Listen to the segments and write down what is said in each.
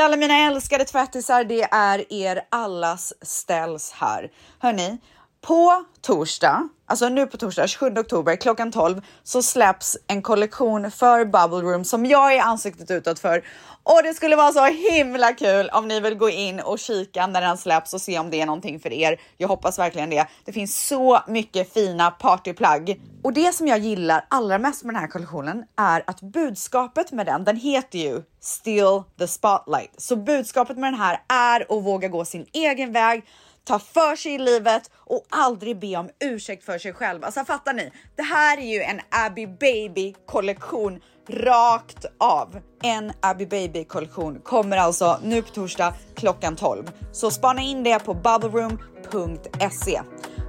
Hej alla mina älskade tvättisar, det är er allas ställs här. Hörni, på torsdag, alltså nu på torsdag 27 oktober klockan 12 så släpps en kollektion för Bubble Room som jag är ansiktet utåt för och det skulle vara så himla kul om ni vill gå in och kika när den släpps och se om det är någonting för er. Jag hoppas verkligen det. Det finns så mycket fina partyplagg och det som jag gillar allra mest med den här kollektionen är att budskapet med den, den heter ju Still the spotlight. Så budskapet med den här är att våga gå sin egen väg ta för sig i livet och aldrig be om ursäkt för sig själv. Alltså fattar ni? Det här är ju en Abby Baby kollektion rakt av. En Abby Baby kollektion kommer alltså nu på torsdag klockan 12. Så spana in det på bubbleroom.se.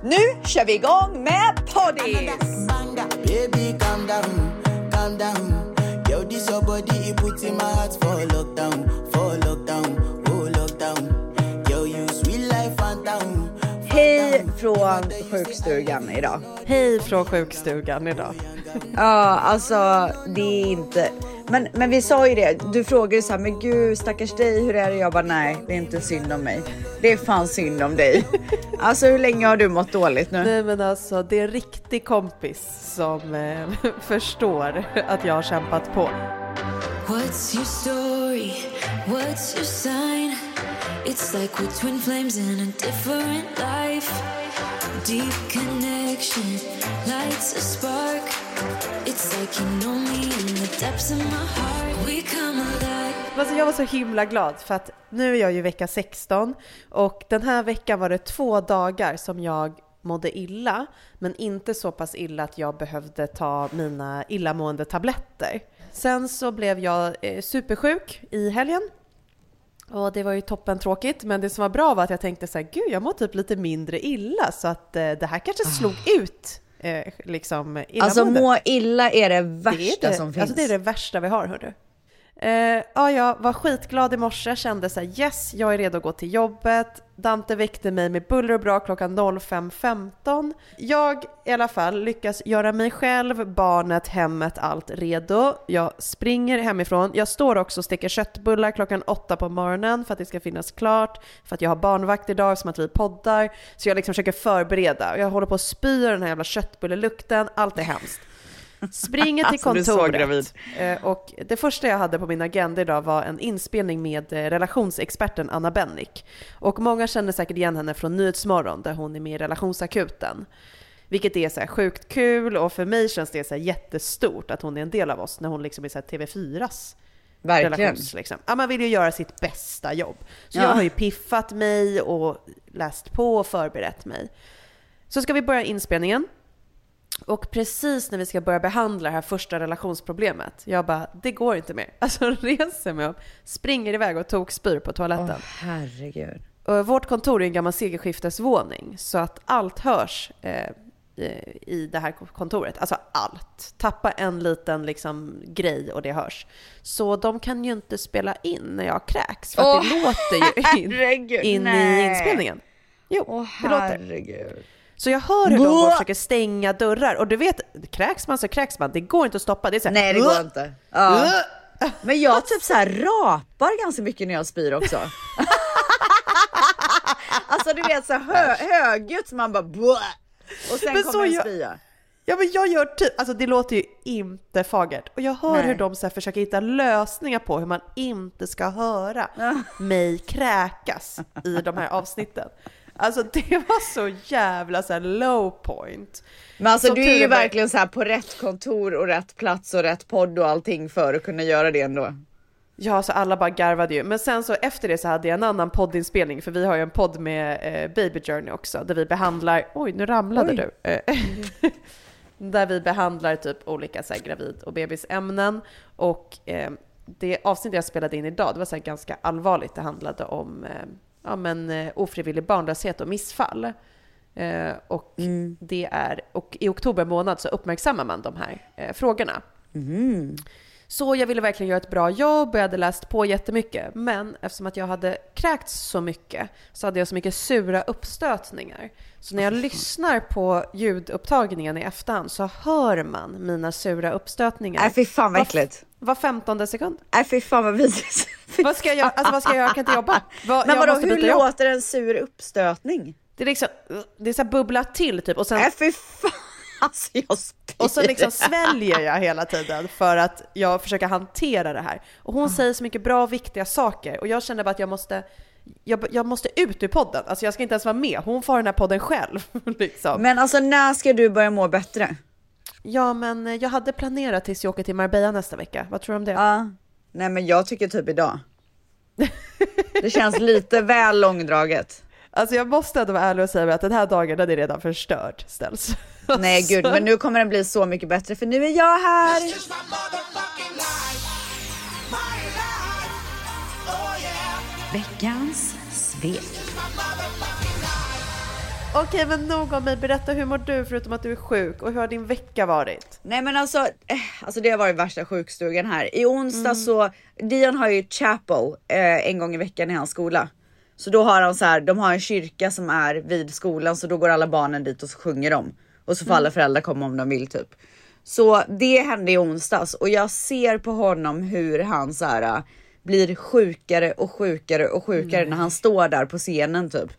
Nu kör vi igång med poddis! Baby, calm down, calm down. Yo, this your body, it puts in my heart for lockdown, for lockdown. Hej från sjukstugan idag. Hej från sjukstugan idag. Ja, alltså det är inte. Men, men vi sa ju det. Du frågade så här, men gud stackars dig, hur är det? Jag bara nej, det är inte synd om mig. Det är fan synd om dig. Alltså hur länge har du mått dåligt nu? Nej men alltså det är en riktig kompis som eh, förstår att jag har kämpat på. What's your story? What's your sign? It's like we're twin flames in a different life. Deep connection lights a spark. It's like you know me in the depths of my heart. We come alive. Alltså jag var så himla glad för att nu är jag ju vecka 16 och den här veckan var det två dagar som jag mådde illa, men inte så pass illa att jag behövde ta mina illamående tabletter. Sen så blev jag eh, supersjuk i helgen och det var ju toppen tråkigt, men det som var bra var att jag tänkte så här, gud jag mår typ lite mindre illa så att eh, det här kanske slog ut eh, liksom Ah. Alltså må illa är det Det är värsta det. som finns. Alltså det är det värsta vi har hördu. Eh, ja, jag var skitglad i morse, kände så här, yes, jag är redo att gå till jobbet. Dante väckte mig med buller och bra klockan 05.15. Jag i alla fall lyckas göra mig själv, barnet, hemmet, allt redo. Jag springer hemifrån. Jag står också och steker köttbullar klockan 8 på morgonen för att det ska finnas klart, för att jag har barnvakt idag som att vi poddar. Så jag liksom försöker förbereda. Jag håller på att spy av den här jävla köttbullelukten, allt är hemskt. Springer till kontoret. Eh, Och det första jag hade på min agenda idag var en inspelning med eh, relationsexperten Anna Bennick. Och många känner säkert igen henne från Nyhetsmorgon där hon är med i relationsakuten. Vilket är så här sjukt kul och för mig känns det så jättestort att hon är en del av oss när hon liksom är så här TV4s Verkligen. relations, liksom. Ja, man vill ju göra sitt bästa jobb. Så Ja. jag har ju piffat mig och läst på och förberett mig. Så ska vi börja inspelningen. Och precis när vi ska börja behandla det här första relationsproblemet, jag bara, det går inte mer. Alltså reser mig upp, springer iväg och tog spyr på toaletten. Åh herregud. Och vårt kontor är en gammal segelskiftesvåning, så att allt hörs eh, i- det här kontoret. Alltså allt. Tappa en liten liksom, grej och det hörs. Så de kan ju inte spela in när jag kräks, för Åh, det låter ju in, herregud, in i inspelningen. Jo, Åh det låter. herregud. Så jag hör hur de går försöker stänga dörrar. Och du vet, kräks man så kräks man. Det går inte att stoppa. Det är så här, Nej det går inte. Ja. Men jag typ så här rapar ganska mycket när jag spyr också. alltså du vet så hö högljutt så man bara Blå! och sen Men kommer en jag- spya. Ja men jag gör typ, alltså det låter ju inte fagert. Och jag hör Nej. hur de så försöker hitta lösningar på hur man inte ska höra mig kräkas i de här avsnitten. Alltså det var så jävla så low point. Men alltså Som du är ju verkligen så här på rätt kontor och rätt plats och rätt podd och allting för att kunna göra det ändå. Ja, så alla bara garvade ju. Men sen så efter det så hade jag en annan poddinspelning, för vi har ju en podd med eh, Baby Journey också, där vi behandlar, oj nu ramlade Oj. du. Eh, där vi behandlar typ olika så här, gravid och bebisämnen. Och eh, det avsnitt jag spelade in idag, det var så här, ganska allvarligt. Det handlade om eh, ja, men, eh, ofrivillig barnlöshet och missfall. Eh, och, det är, och i oktober månad så uppmärksammar man de här eh, frågorna. Så jag ville verkligen göra ett bra jobb och jag hade läst på jättemycket. Men eftersom att jag hade kräkts så mycket så hade jag så mycket sura uppstötningar. Så när jag lyssnar på ljudupptagningen i efterhand så hör man mina sura uppstötningar. Nej fy fan vad äckligt. Var femtonde sekund. Nej fy fan vad vidrigt. vad ska jag göra? Alltså vad ska jag göra? Jag kan inte jobba. Vad, Men vadå, hur jobb. låter en sur uppstötning? Det är liksom, det är så här bubbla till typ och sen, Nej Äh, fy fan, alltså jag spyr. och så liksom sväljer jag hela tiden för att jag försöker hantera det här. Och Ah. hon säger så mycket bra och viktiga saker och jag känner bara att jag måste, jag, jag måste ut ur podden. Alltså jag ska inte ens vara med. Hon får den här podden själv. Liksom. Men alltså när ska du börja må bättre? Ja, men eh, jag hade planerat tills jag åker till Marbella nästa vecka. Vad tror du om det? Ja. Nej men jag tycker typ idag. Det känns lite väl långdraget. Alltså jag måste ändå vara ärlig och säga att den här dagen den är redan förstörd ställs. Nej gud, men nu kommer den bli så mycket bättre för nu är jag här. It's my Okej, men nog om mig. Berätta, hur mår du förutom att du är sjuk och hur har din vecka varit? Nej men alltså, eh, alltså det har varit värsta sjukstugan här. I onsdag så, Dion har ju chapel eh, en gång i veckan i hans skola. Så då har han så här, de har en kyrka som är vid skolan så då går alla barnen dit och så sjunger de. Och så får alla föräldrar komma om de vill typ. Så det hände i onsdags och jag ser på honom hur han så här eh, blir sjukare och sjukare och sjukare när han står där på scenen typ.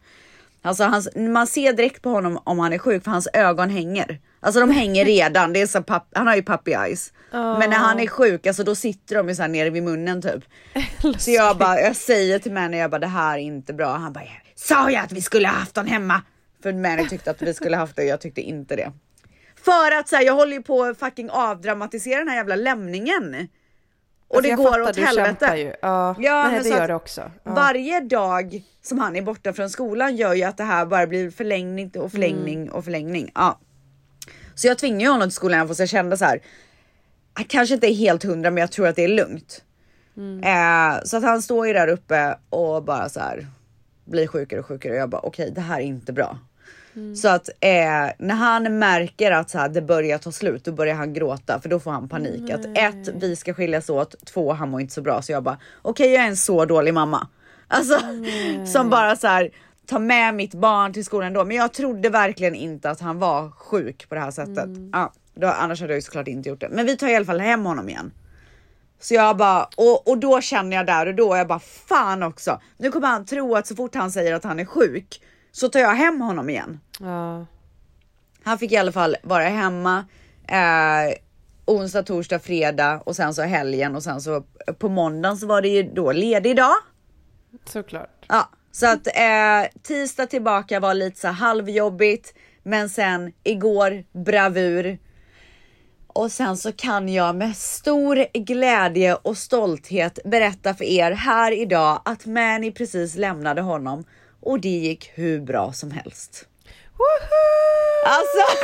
Alltså hans, man ser direkt på honom om han är sjuk för hans ögon hänger. Alltså de hänger redan, det är så papp, han har ju puppy eyes. Men när han är sjuk, alltså då sitter de ju så här nere vid munnen typ. så jag bara, jag säger till Manny, jag bara det här är inte bra. Han bara, sa jag att vi skulle ha haft honom hemma? För Manny tyckte att vi skulle haft det och jag tyckte inte det. För att så här, jag håller ju på att fucking avdramatisera den här jävla lämningen. Och det jag går fattar, åt du helvete. ju. Ja, Ja, nej, men det gör att det också. Ja. Varje dag som han är borta från skolan gör ju att det här bara blir förlängning och förlängning Mm. och förlängning. Ja. Så jag tvingar ju honom till skolan fast jag kände så här. Han kanske inte är helt hundra men jag tror att det är lugnt. Mm. Eh, så att han står ju där uppe och bara så här blir sjukare och sjukare och jag bara okej det här är inte bra. Mm. Så att eh, när han märker att så här, det börjar ta slut, då börjar han gråta för då får han panik. Att ett, vi ska skiljas åt, två, han mår inte så bra. Så jag bara, okej jag är en så dålig mamma. Alltså som bara så här ta med mitt barn till skolan då. Men jag trodde verkligen inte att han var sjuk på det här sättet. Ja, då, annars hade jag ju såklart inte gjort det. Men vi tar i alla fall hem honom igen. Så jag bara, och, och då känner jag där och då, jag bara fan också. Nu kommer han tro att så fort han säger att han är sjuk så tar jag hem honom igen. Ja. Han fick i alla fall vara hemma eh, onsdag, torsdag, fredag och sen så helgen och sen så på måndagen så var det ju då ledig dag. Såklart. Ja, så att eh, tisdag tillbaka var lite så halvjobbigt, men sen igår bravur. Och sen så kan jag med stor glädje och stolthet berätta för er här idag att Manny precis lämnade honom och det gick hur bra som helst. Alltså,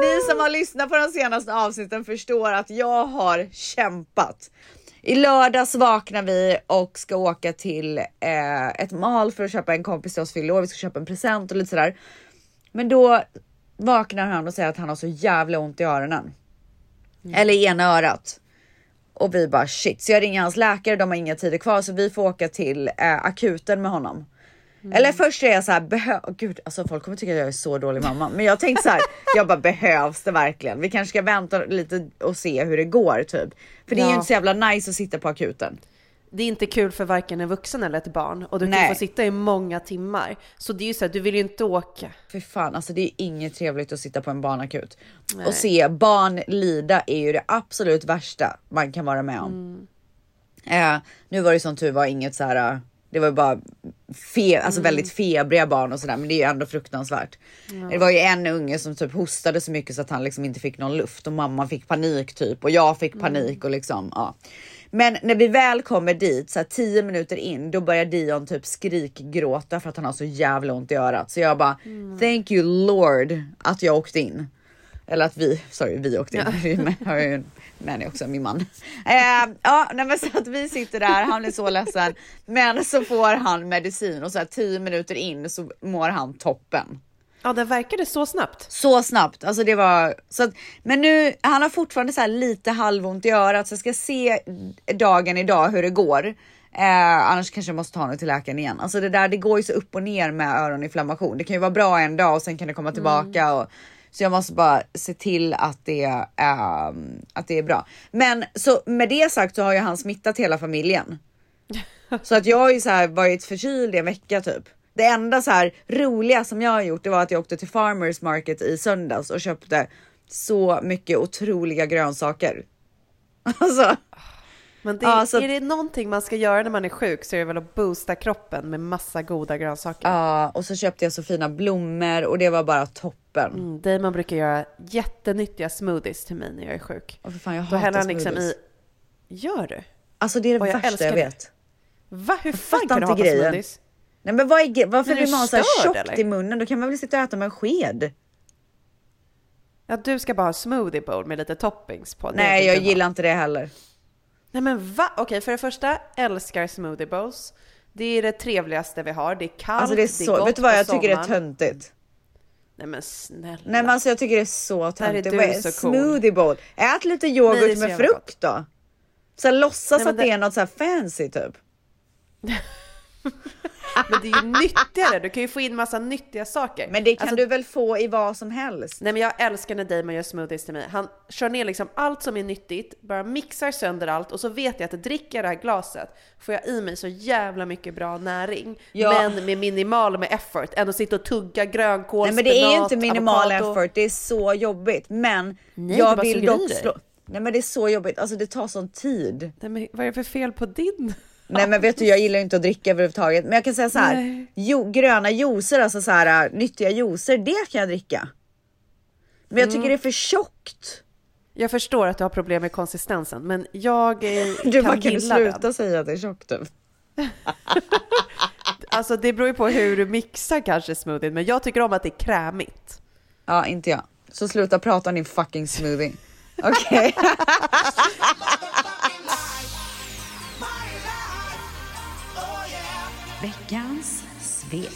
ni som har lyssnat på de senaste avsnitten förstår att jag har kämpat. I lördags vaknar vi och ska åka till eh, ett mal för att köpa en kompis till oss fyller. Vi ska köpa en present och lite sådär. Men då vaknar han och säger att han har så jävla ont i öronen. Eller i ena örat. Och vi bara shit, så jag ringer hans läkare, de har inga tider kvar så vi får åka till eh, akuten med honom. Eller först är jag så här, behö- oh, gud alltså folk kommer tycka att jag är så dålig mamma. Men jag tänkte så här, jag bara behövs det verkligen? Vi kanske ska vänta lite och se hur det går typ. För det är ju inte så jävla nice att sitta på akuten. Det är inte kul för varken en vuxen eller ett barn och du kan Nej. få sitta i många timmar. Så det är ju så här, du vill ju inte åka. För fan, alltså det är inget trevligt att sitta på en barnakut och se barn lida är ju det absolut värsta man kan vara med om. Eh, nu var det som tur var inget så här. Det var ju bara fe alltså väldigt febriga barn och sådär, men det är ju ändå fruktansvärt. Det var ju en unge som typ hostade så mycket så att han liksom inte fick någon luft och mamma fick panik typ och jag fick panik och liksom ja. Men när vi väl kommer dit så här 10 minuter in, då börjar Dion typ skrikgråta för att han har så jävla ont i örat. Så jag bara thank you Lord att jag åkte in. Eller att vi, sorry vi åkte in. Jag har ju en också, min man. Eh, ja, nej, men så att vi sitter där, han är så ledsen. Men så får han medicin och så här 10 minuter in så mår han toppen. Ja, det verkade så snabbt. Så snabbt, alltså det var så att, men nu, han har fortfarande så här lite halvont i örat så jag ska se dagen idag hur det går. Eh, annars kanske jag måste ta honom till läkaren igen. Alltså det där, det går ju så upp och ner med öroninflammation. Det kan ju vara bra en dag och sen kan det komma tillbaka och Så jag måste bara se till att det, ehm, att det är bra. Men så med det sagt så har ju han smittat hela familjen. Så att jag har ju så här varit förkyld i en vecka typ. Det enda så här roliga som jag har gjort, det var att jag åkte till Farmers Market i söndags och köpte så mycket otroliga grönsaker. Alltså, Men det, Ja, så- är det någonting man ska göra när man är sjuk så är det väl att boosta kroppen med massa goda grönsaker. ja, och så köpte jag så fina blommor och det var bara toppen. Mm, Damon brukar göra jättenyttiga smoothies till mig när jag är sjuk. Och för fan, jag Då häller han liksom i... Gör du? Alltså det är det Och jag värsta jag det. vet. Va? Hur fan kan du hata grejen. smoothies? Nej men vad är, varför Är du vill man ha så här störd, tjockt eller? i munnen? Då kan man väl sitta och äta med en sked? Ja, du ska bara ha smoothie bowl med lite toppings på. Det Nej, jag du gillar inte det heller. Nej men va? Okej, för det första, älskar smoothie bowls. Det är det trevligaste vi har. Det är kallt, Alltså det är så, gott vet du vad jag tycker det är töntigt? Nej men snälla. Nej men alltså jag tycker det är så är töntigt. du Vad är så cool. smoothie bowl? Ät lite Nej, yoghurt det är så med frukt då. Så här, låtsas Nej, att det... det- är något så här fancy typ. Men det är ju nyttigare. Du kan ju få in massa nyttiga saker. Men det kan Alltså, du väl få i vad som helst? Nej men jag älskar när Damon gör smoothies till mig. Han kör ner liksom allt som är nyttigt, bara mixar sönder allt och så vet jag att dricker jag det här glaset får jag i mig så jävla mycket bra näring. Ja. Men med minimal med effort. Än att sitta och tugga grönkål, Nej men det är ju spenat, inte minimal avokado. effort, det är så jobbigt. Men Nej, jag vill dock slå... Nej men det är så jobbigt, alltså det tar sån tid. Nej, men vad är det för fel på din? Nej men vet du jag gillar inte att dricka överhuvudtaget. Men jag kan säga så här. Jo, gröna juicer, alltså så här äh, nyttiga juicer, det kan jag dricka. Men jag Mm. tycker det är för tjockt. Jag förstår att du har problem med konsistensen, men jag eh, Du kan bara kan du gilla sluta den. säga att det är tjockt typ. Alltså det beror ju på hur du mixar kanske smoothien, men jag tycker om att det är krämigt. Ja, inte jag. Så sluta prata om din fucking smoothie. Okej. Motherfucking Veckans svek.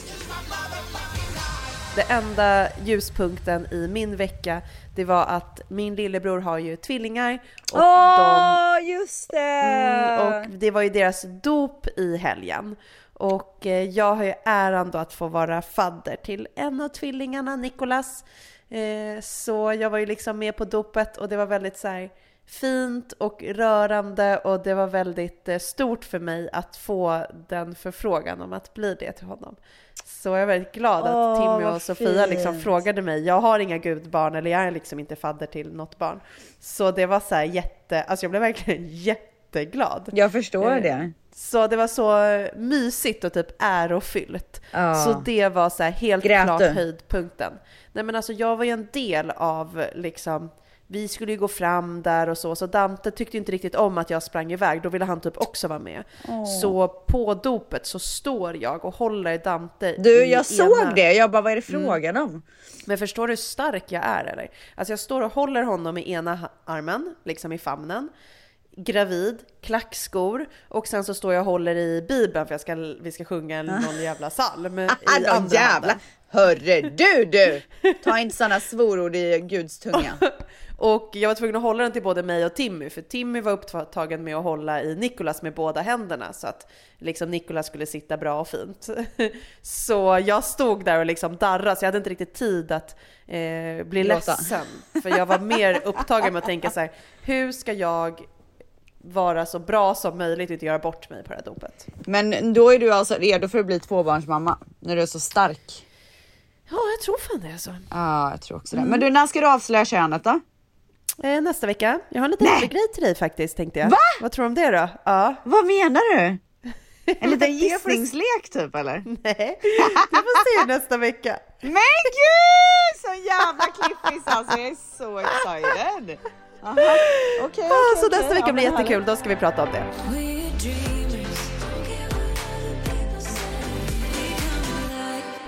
Det enda ljuspunkten i min vecka, det var att min lillebror har ju tvillingar och Åh, de just det! Mm, och det var ju deras dop i helgen. Och eh, jag har ju äran då att få vara fadder till en av tvillingarna, Nikolas. Eh, Så jag var ju liksom med på dopet och det var väldigt så här fint och rörande och det var väldigt eh, stort för mig att få den förfrågan om att bli det till honom. Så jag är väldigt glad att Åh, Timmy och Sofia liksom frågade mig. Jag har inga gudbarn eller jag är liksom inte fadder till något barn. Så det var så här jätte, alltså jag blev verkligen jätteglad. Jag förstår Eh, det. Så det var så mysigt och typ ärofyllt. Ja. Så det var så här helt Grät klart du? höjdpunkten. Nej men alltså jag var ju en del av liksom vi skulle ju gå fram där och så, så Dante tyckte inte riktigt om att jag sprang iväg, då ville han typ också vara med. Så på dopet så står jag och håller Dante Du, jag såg ena... det. Jag bara, vad är det Mm. frågan om? Men förstår du hur stark jag är eller? Alltså jag står och håller honom i ena armen, liksom i famnen. Gravid, klackskor och sen så står jag och håller i bibeln för jag ska, vi ska sjunga någon jävla psalm i andra jävla... handen. Hörre du du! Ta inte sådana svorord i Guds tunga. Och jag var tvungen att hålla den till både mig och Timmy, för Timmy var upptagen med att hålla i Nikolas med båda händerna så att liksom Nikolas skulle sitta bra och fint. Så jag stod där och liksom darrade, så jag hade inte riktigt tid att eh, bli Gråta. ledsen. För jag var mer upptagen med att tänka så här, hur ska jag vara så bra som möjligt och inte göra bort mig på det här dopet? Men då är du alltså redo för att bli tvåbarnsmamma när du är så stark. Ja, jag tror fan det är så. Ja, jag tror också det. Mm. Men du, när ska du avslöja könet då? Eh, nästa vecka. Jag har en liten grej till dig faktiskt, tänkte jag. Va? Vad tror du om det då? Ja. Vad menar du? En liten Det gissningslek typ eller? Nej, du får se nästa vecka. Men gud! Så jävla cliffis alltså, jag är så excited. Aha. Okej, Ja, så okej. nästa vecka Ja, blir jättekul, härligt. då ska vi prata om det.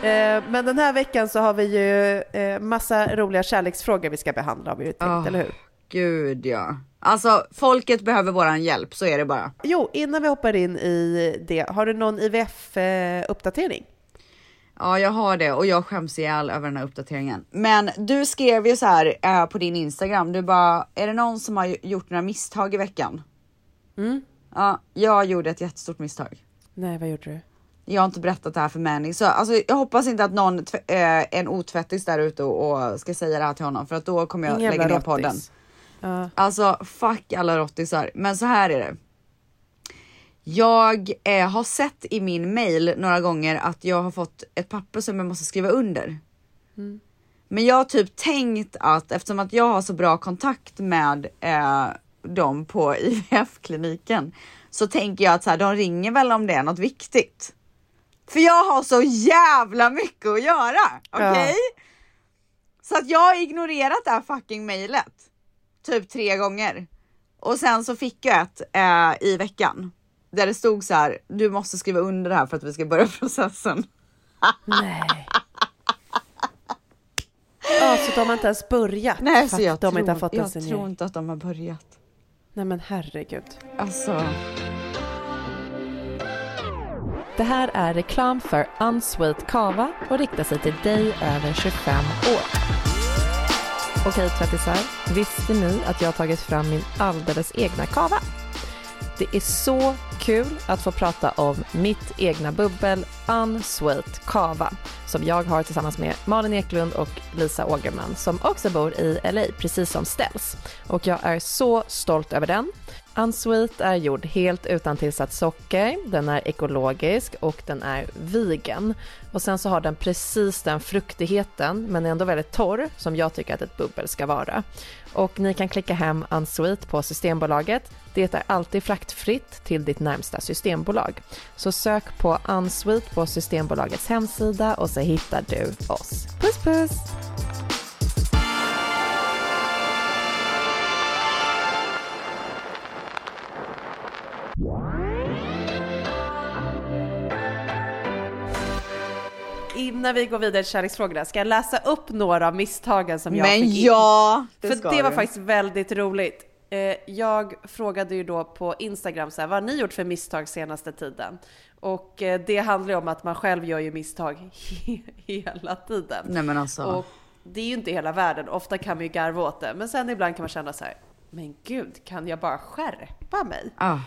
Eh, Men den här veckan så har vi ju eh, massa roliga kärleksfrågor vi ska behandla har vi ju tänkt, Ah. eller hur? Gud ja. Alltså folket behöver våran hjälp, så är det bara. Jo, innan vi hoppar in i det, har du någon IVF-uppdatering? Ja, jag har det och jag skäms ihjäl över den här uppdateringen. Men du skrev ju så här eh, på din Instagram. Du bara, är det någon som har gjort några misstag i veckan? Mm. Ja, jag gjorde ett jättestort misstag. Nej, vad gjorde du? Jag har inte berättat det här för Manny, så alltså, jag hoppas inte att någon eh, en otvättis där ute och, och ska säga det här till honom för att då kommer jag Ingen lägga ner podden. rottis. Ja. Alltså fuck alla rottisar. Men så här är det. Jag eh, har sett i min mail några gånger att jag har fått ett papper som jag måste skriva under. Men jag har typ tänkt att eftersom att jag har så bra kontakt med eh, dem på IVF-kliniken så tänker jag att så här, de ringer väl om det är något viktigt. För jag har så jävla mycket att göra. Okej? Så att jag har ignorerat det här fucking mailet. Typ tre gånger. Och sen så fick jag ett eh, i veckan. Där det stod så här, du måste skriva under det här för att vi ska börja processen. Nej. Ja, så de har inte ens börjat? Nej, så jag, de tror, inte har fått jag tror inte att de har börjat. Nej men herregud. Alltså, Det här är reklam för Unsweet Kava och riktar sig till dig över 25 år. Okej tvättisar, visste ni att jag har tagit fram min alldeles egna kava? Det är så kul att få prata om mitt egna bubbel Unsweet Kava som jag har tillsammans med Malin Eklund och Lisa Ågerman som också bor i LA, precis som Ställs. Och jag är så stolt över den. Unsweet är gjord helt utan tillsatt socker, den är ekologisk och den är vegan. Och sen så har den precis den fruktigheten, men är ändå väldigt torr, som jag tycker att ett bubbel ska vara. Och ni kan klicka hem Unsweet på Systembolaget. Det är alltid fraktfritt till ditt närmsta systembolag. Så sök på Unsweet på Systembolagets hemsida och så hittar du oss. Puss puss! Innan vi går vidare till kärleksfrågorna ska jag läsa upp några av misstagen som jag men fick in. ja, det För ska det var du. faktiskt väldigt roligt. Eh, Jag frågade ju då på Instagram så här, vad har ni gjort för misstag senaste tiden? Och eh, det handlar ju om att man själv gör ju misstag he- hela tiden. Nej men alltså. Och det är ju inte hela världen, ofta kan man ju garva åt det. Men sen ibland kan man känna så här, men gud, kan jag bara skärpa mig? ah,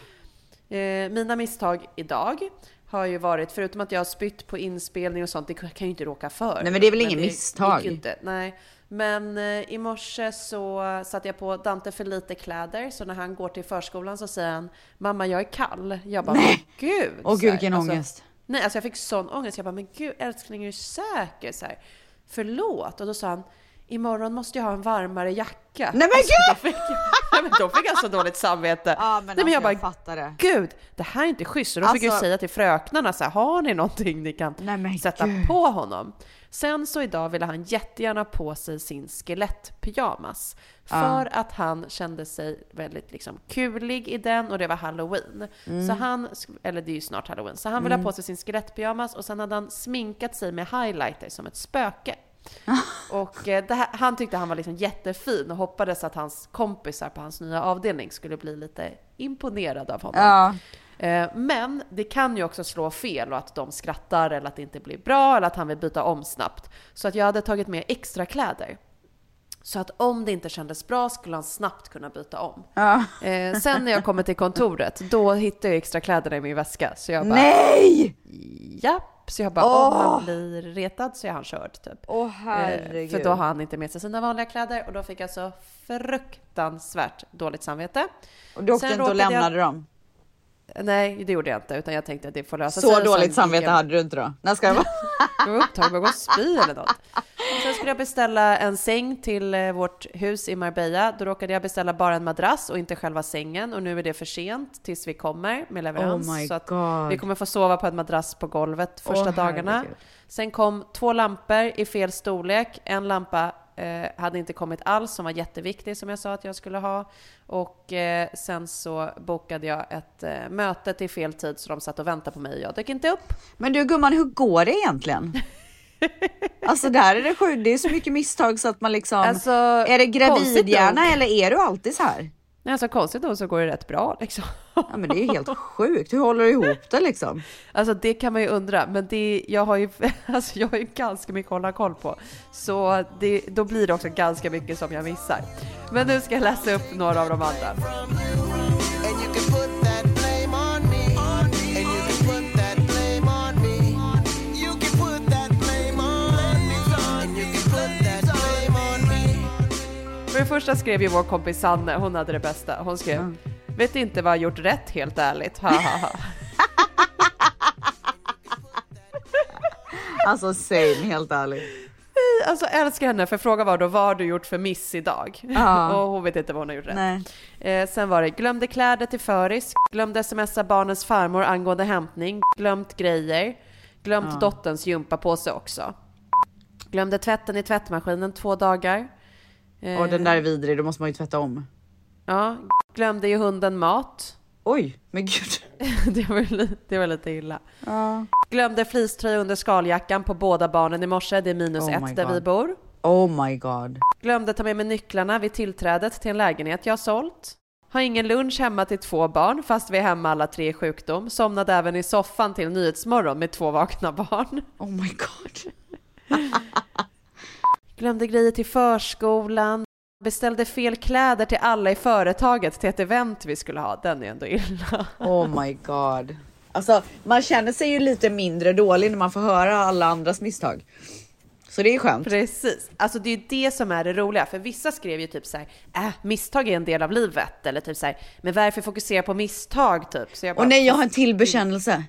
mina misstag idag har ju varit, förutom att jag har spytt på inspelning och sånt, det kan jag ju inte råka för. Nej, men det är väl ingen det misstag? Inte, nej. Men eh, i morse så satte jag på Dante för lite kläder, så när han går till förskolan så säger han Mamma jag är kall. Jag bara, Nej. gud. Åh, gud, vilken alltså, ångest. Nej, alltså jag fick sån ångest. Jag bara, men gud älskling är du säker? Så här, Förlåt. Och då sa han, imorgon måste jag ha en varmare jacka. Nej, men alltså, gud! Då fick, jag, men då fick jag så dåligt samvete. Ja, men Nej, alltså, men jag jag bara, fattar det. Gud, det här är inte schysst. Så då fick jag Alltså- säga till fröknarna så här, har ni någonting ni kan Nej, sätta gud. på honom? Sen så idag ville han jättegärna på sig sin skelettpyjamas. För att han kände sig väldigt liksom kulig i den och det var halloween. Mm. Så han, eller det är ju snart halloween, så han ville ha på sig sin skelettpyjamas och sen hade han sminkat sig med highlighter som ett spöke. Och eh, här, han tyckte han var liksom jättefin och hoppades att hans kompisar på hans nya avdelning skulle bli lite imponerade av honom. Ja. Eh, Men det kan ju också slå fel och att de skrattar eller att det inte blir bra eller att han vill byta om snabbt. Så att jag hade tagit med extra kläder. Så att om det inte kändes bra skulle han snabbt kunna byta om. Ja. Eh, sen när jag kommer till kontoret, då hittar jag extra kläderna i min väska. Så jag bara, Nej! Så jag bara, om Åh! han blir retad så är han körd typ. Åh Eh, herregud. För då har han inte med sig sina vanliga kläder och då fick jag så fruktansvärt dåligt samvete. och du åkte sen inte och råkade jag- lämnade dem? Nej, det gjorde jag inte, utan jag tänkte att det får lösa Så sig. dåligt gick samvete jag- hade du inte då? När ska jag vara? Jag var upptagen med att gå och spy eller något. Sen skulle jag beställa en säng till eh, vårt hus i Marbella. Då råkade jag beställa bara en madrass och inte själva sängen och nu är det för sent tills vi kommer med leverans. Oh så att God. vi kommer få sova på en madrass på golvet första Åh, dagarna. herregud. Sen kom två lampor i fel storlek. En lampa eh, hade inte kommit alls som var jätteviktig som jag sa att jag skulle ha. Och eh, sen så bokade jag ett eh, möte till fel tid så de satt och väntade på mig och jag dök inte upp. Men du gumman, hur går det egentligen? Alltså där är det sjukt, det är så mycket misstag så att man liksom... Alltså, är det gravidhjärna eller är du alltid så här? Nej, alltså konstigt nog så går det rätt bra liksom. Ja men det är ju helt sjukt, hur håller du ihop det liksom? Alltså det kan man ju undra, men det, jag, har ju, alltså, jag har ju ganska mycket att hålla koll på. Så det, då blir det också ganska mycket som jag missar. Men nu ska jag läsa upp några av de andra. Första skrev ju vår kompis Sanne, hon hade det bästa. Hon skrev, vet inte vad jag gjort rätt helt ärligt. Ha, ha, ha. Alltså same, helt ärligt. Alltså älskar henne, för fråga var då vad har du gjort för miss idag? Ja. Och hon vet inte vad hon har gjort rätt. Eh, sen var det glömde kläder till föris, glömde smsa barnens farmor angående hämtning, glömt grejer, glömt dotterns gympapåse också. Glömde tvätten i tvättmaskinen två dagar. Eh, Och den där är vidrig, då måste man ju tvätta om. Ja, glömde ju hunden mat. Oj, men gud. det, var, li- det var lite illa. Glömde fleecetröja under skaljackan på båda barnen i morse. Det är minus Oh ett där God. vi bor. Oh my god. Glömde ta med mig nycklarna vid tillträdet till en lägenhet jag har sålt. Har ingen lunch hemma till två barn fast vi är hemma alla tre i sjukdom. Somnade även i soffan till Nyhetsmorgon med två vakna barn. Oh my god. Glömde grejer till förskolan. Beställde fel kläder till alla i företaget till ett event vi skulle ha. Den är ändå illa. Oh my god. Alltså man känner sig ju lite mindre dålig när man får höra alla andras misstag. Så det är skönt. Precis. Alltså det är ju det som är det roliga. För vissa skrev ju typ så här, äh, misstag är en del av livet. Eller typ så här, men varför fokusera på misstag typ? Så jag bara, Och nej, jag har en till bekännelse.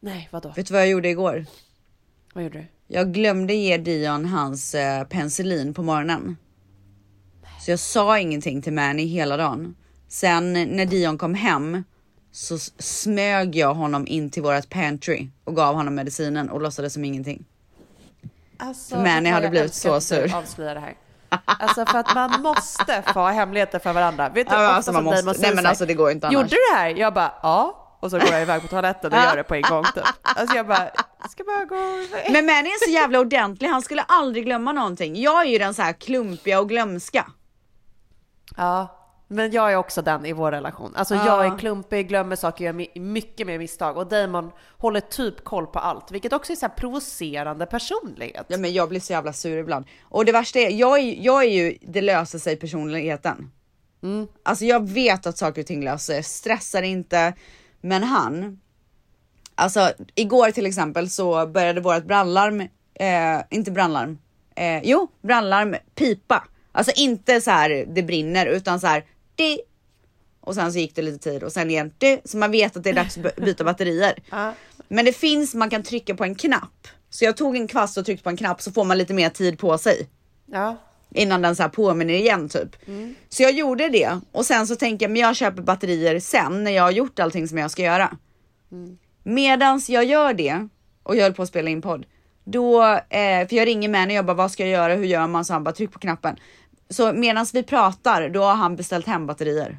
Nej, vadå? Vet du vad jag gjorde igår? Vad gjorde du? Jag glömde ge Dion hans eh, penicillin på morgonen. Så jag sa ingenting till Manny hela dagen. Sen när Dion kom hem så smög jag honom in till vårat pantry och gav honom medicinen och låtsades som ingenting. Alltså, Manny hade blivit så sur. avslöjar det här. Alltså för att man måste få ha hemligheter för varandra. Vet du, Ja, alltså, man måste- nej, men alltså, det går inte annars. Gjorde du det här? Jag bara, ja. Och så går jag iväg på toaletten och gör det på en gång typ. Alltså jag bara, ska bara gå. Men Manny är så jävla ordentlig, han skulle aldrig glömma någonting. Jag är ju den så här klumpiga och glömska. Ja, men jag är också den i vår relation. Alltså jag är klumpig, glömmer saker, gör mycket mer misstag. Och Damon håller typ koll på allt, vilket också är så här provocerande personlighet. Ja men jag blir så jävla sur ibland. Och det värsta är, jag är, jag är ju det löser sig personligheten. Alltså jag vet att saker och ting löser sig, stressar inte. Men han, alltså igår till exempel så började vårt brandlarm, eh, inte brandlarm, eh, jo brandlarm pipa. Alltså inte så här det brinner utan så här di. Och sen så gick det lite tid och sen igen di. Så man vet att det är dags att byta batterier. Men det finns, man kan trycka på en knapp. Så jag tog en kvast och tryckte på en knapp så får man lite mer tid på sig. Ja, Innan den så här påminner igen typ. Så jag gjorde det och sen så tänker jag, men jag köper batterier sen när jag har gjort allting som jag ska göra. Medans jag gör det och jag höll på att spela in podd. Då, eh, för jag ringer med och jag bara, vad ska jag göra? Hur gör man? Så han bara, tryck på knappen. Så medans vi pratar, då har han beställt hem batterier.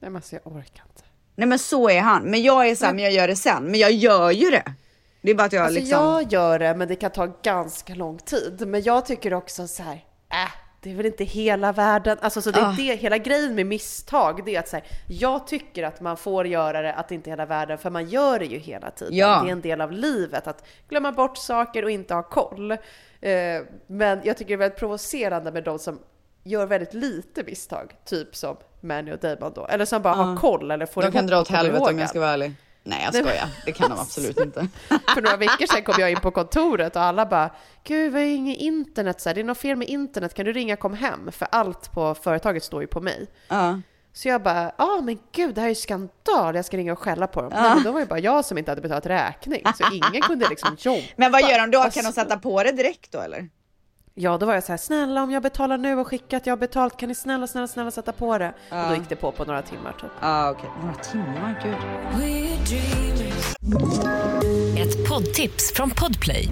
nej men alltså jag orkar inte. Nej men så är han. Men jag är så här, men jag gör det sen. Men jag gör ju det. Det är bara att jag Alltså liksom. jag gör det, men det kan ta ganska lång tid. Men jag tycker också så här, äh, det är väl inte hela världen. Alltså så det är Ah. det, hela grejen med misstag, det är att så här, jag tycker att man får göra det, att det inte är hela världen, för man gör det ju hela tiden. Ja. Det är en del av livet, att glömma bort saker och inte ha koll. Eh, men jag tycker det är väldigt provocerande med de som gör väldigt lite misstag, typ som Manny och Damon då. Eller som bara har koll eller får De kan dra åt helvete om jag ska vara ärlig. Nej jag skojar, det kan de absolut inte. För några veckor sedan kom jag in på kontoret och alla bara Gud, vi har inget internet, så här, det är något fel med internet, kan du ringa kom hem? För allt på företaget står ju på mig. Ja. Så jag bara, ja ah, men gud, det här är ju skandal, jag ska ringa och skälla på dem. Nej, men då var det bara jag som inte hade betalat räkning, så ingen kunde liksom jobba. Men vad gör de då? Kan de sätta på det direkt då eller? Ja, då var jag så här, snälla om jag betalar nu och skickar att jag har betalt, kan ni snälla, snälla, snälla sätta på det? Och då gick det på på några timmar typ. Ja okej, några timmar, gud. Ett poddtips från Podplay.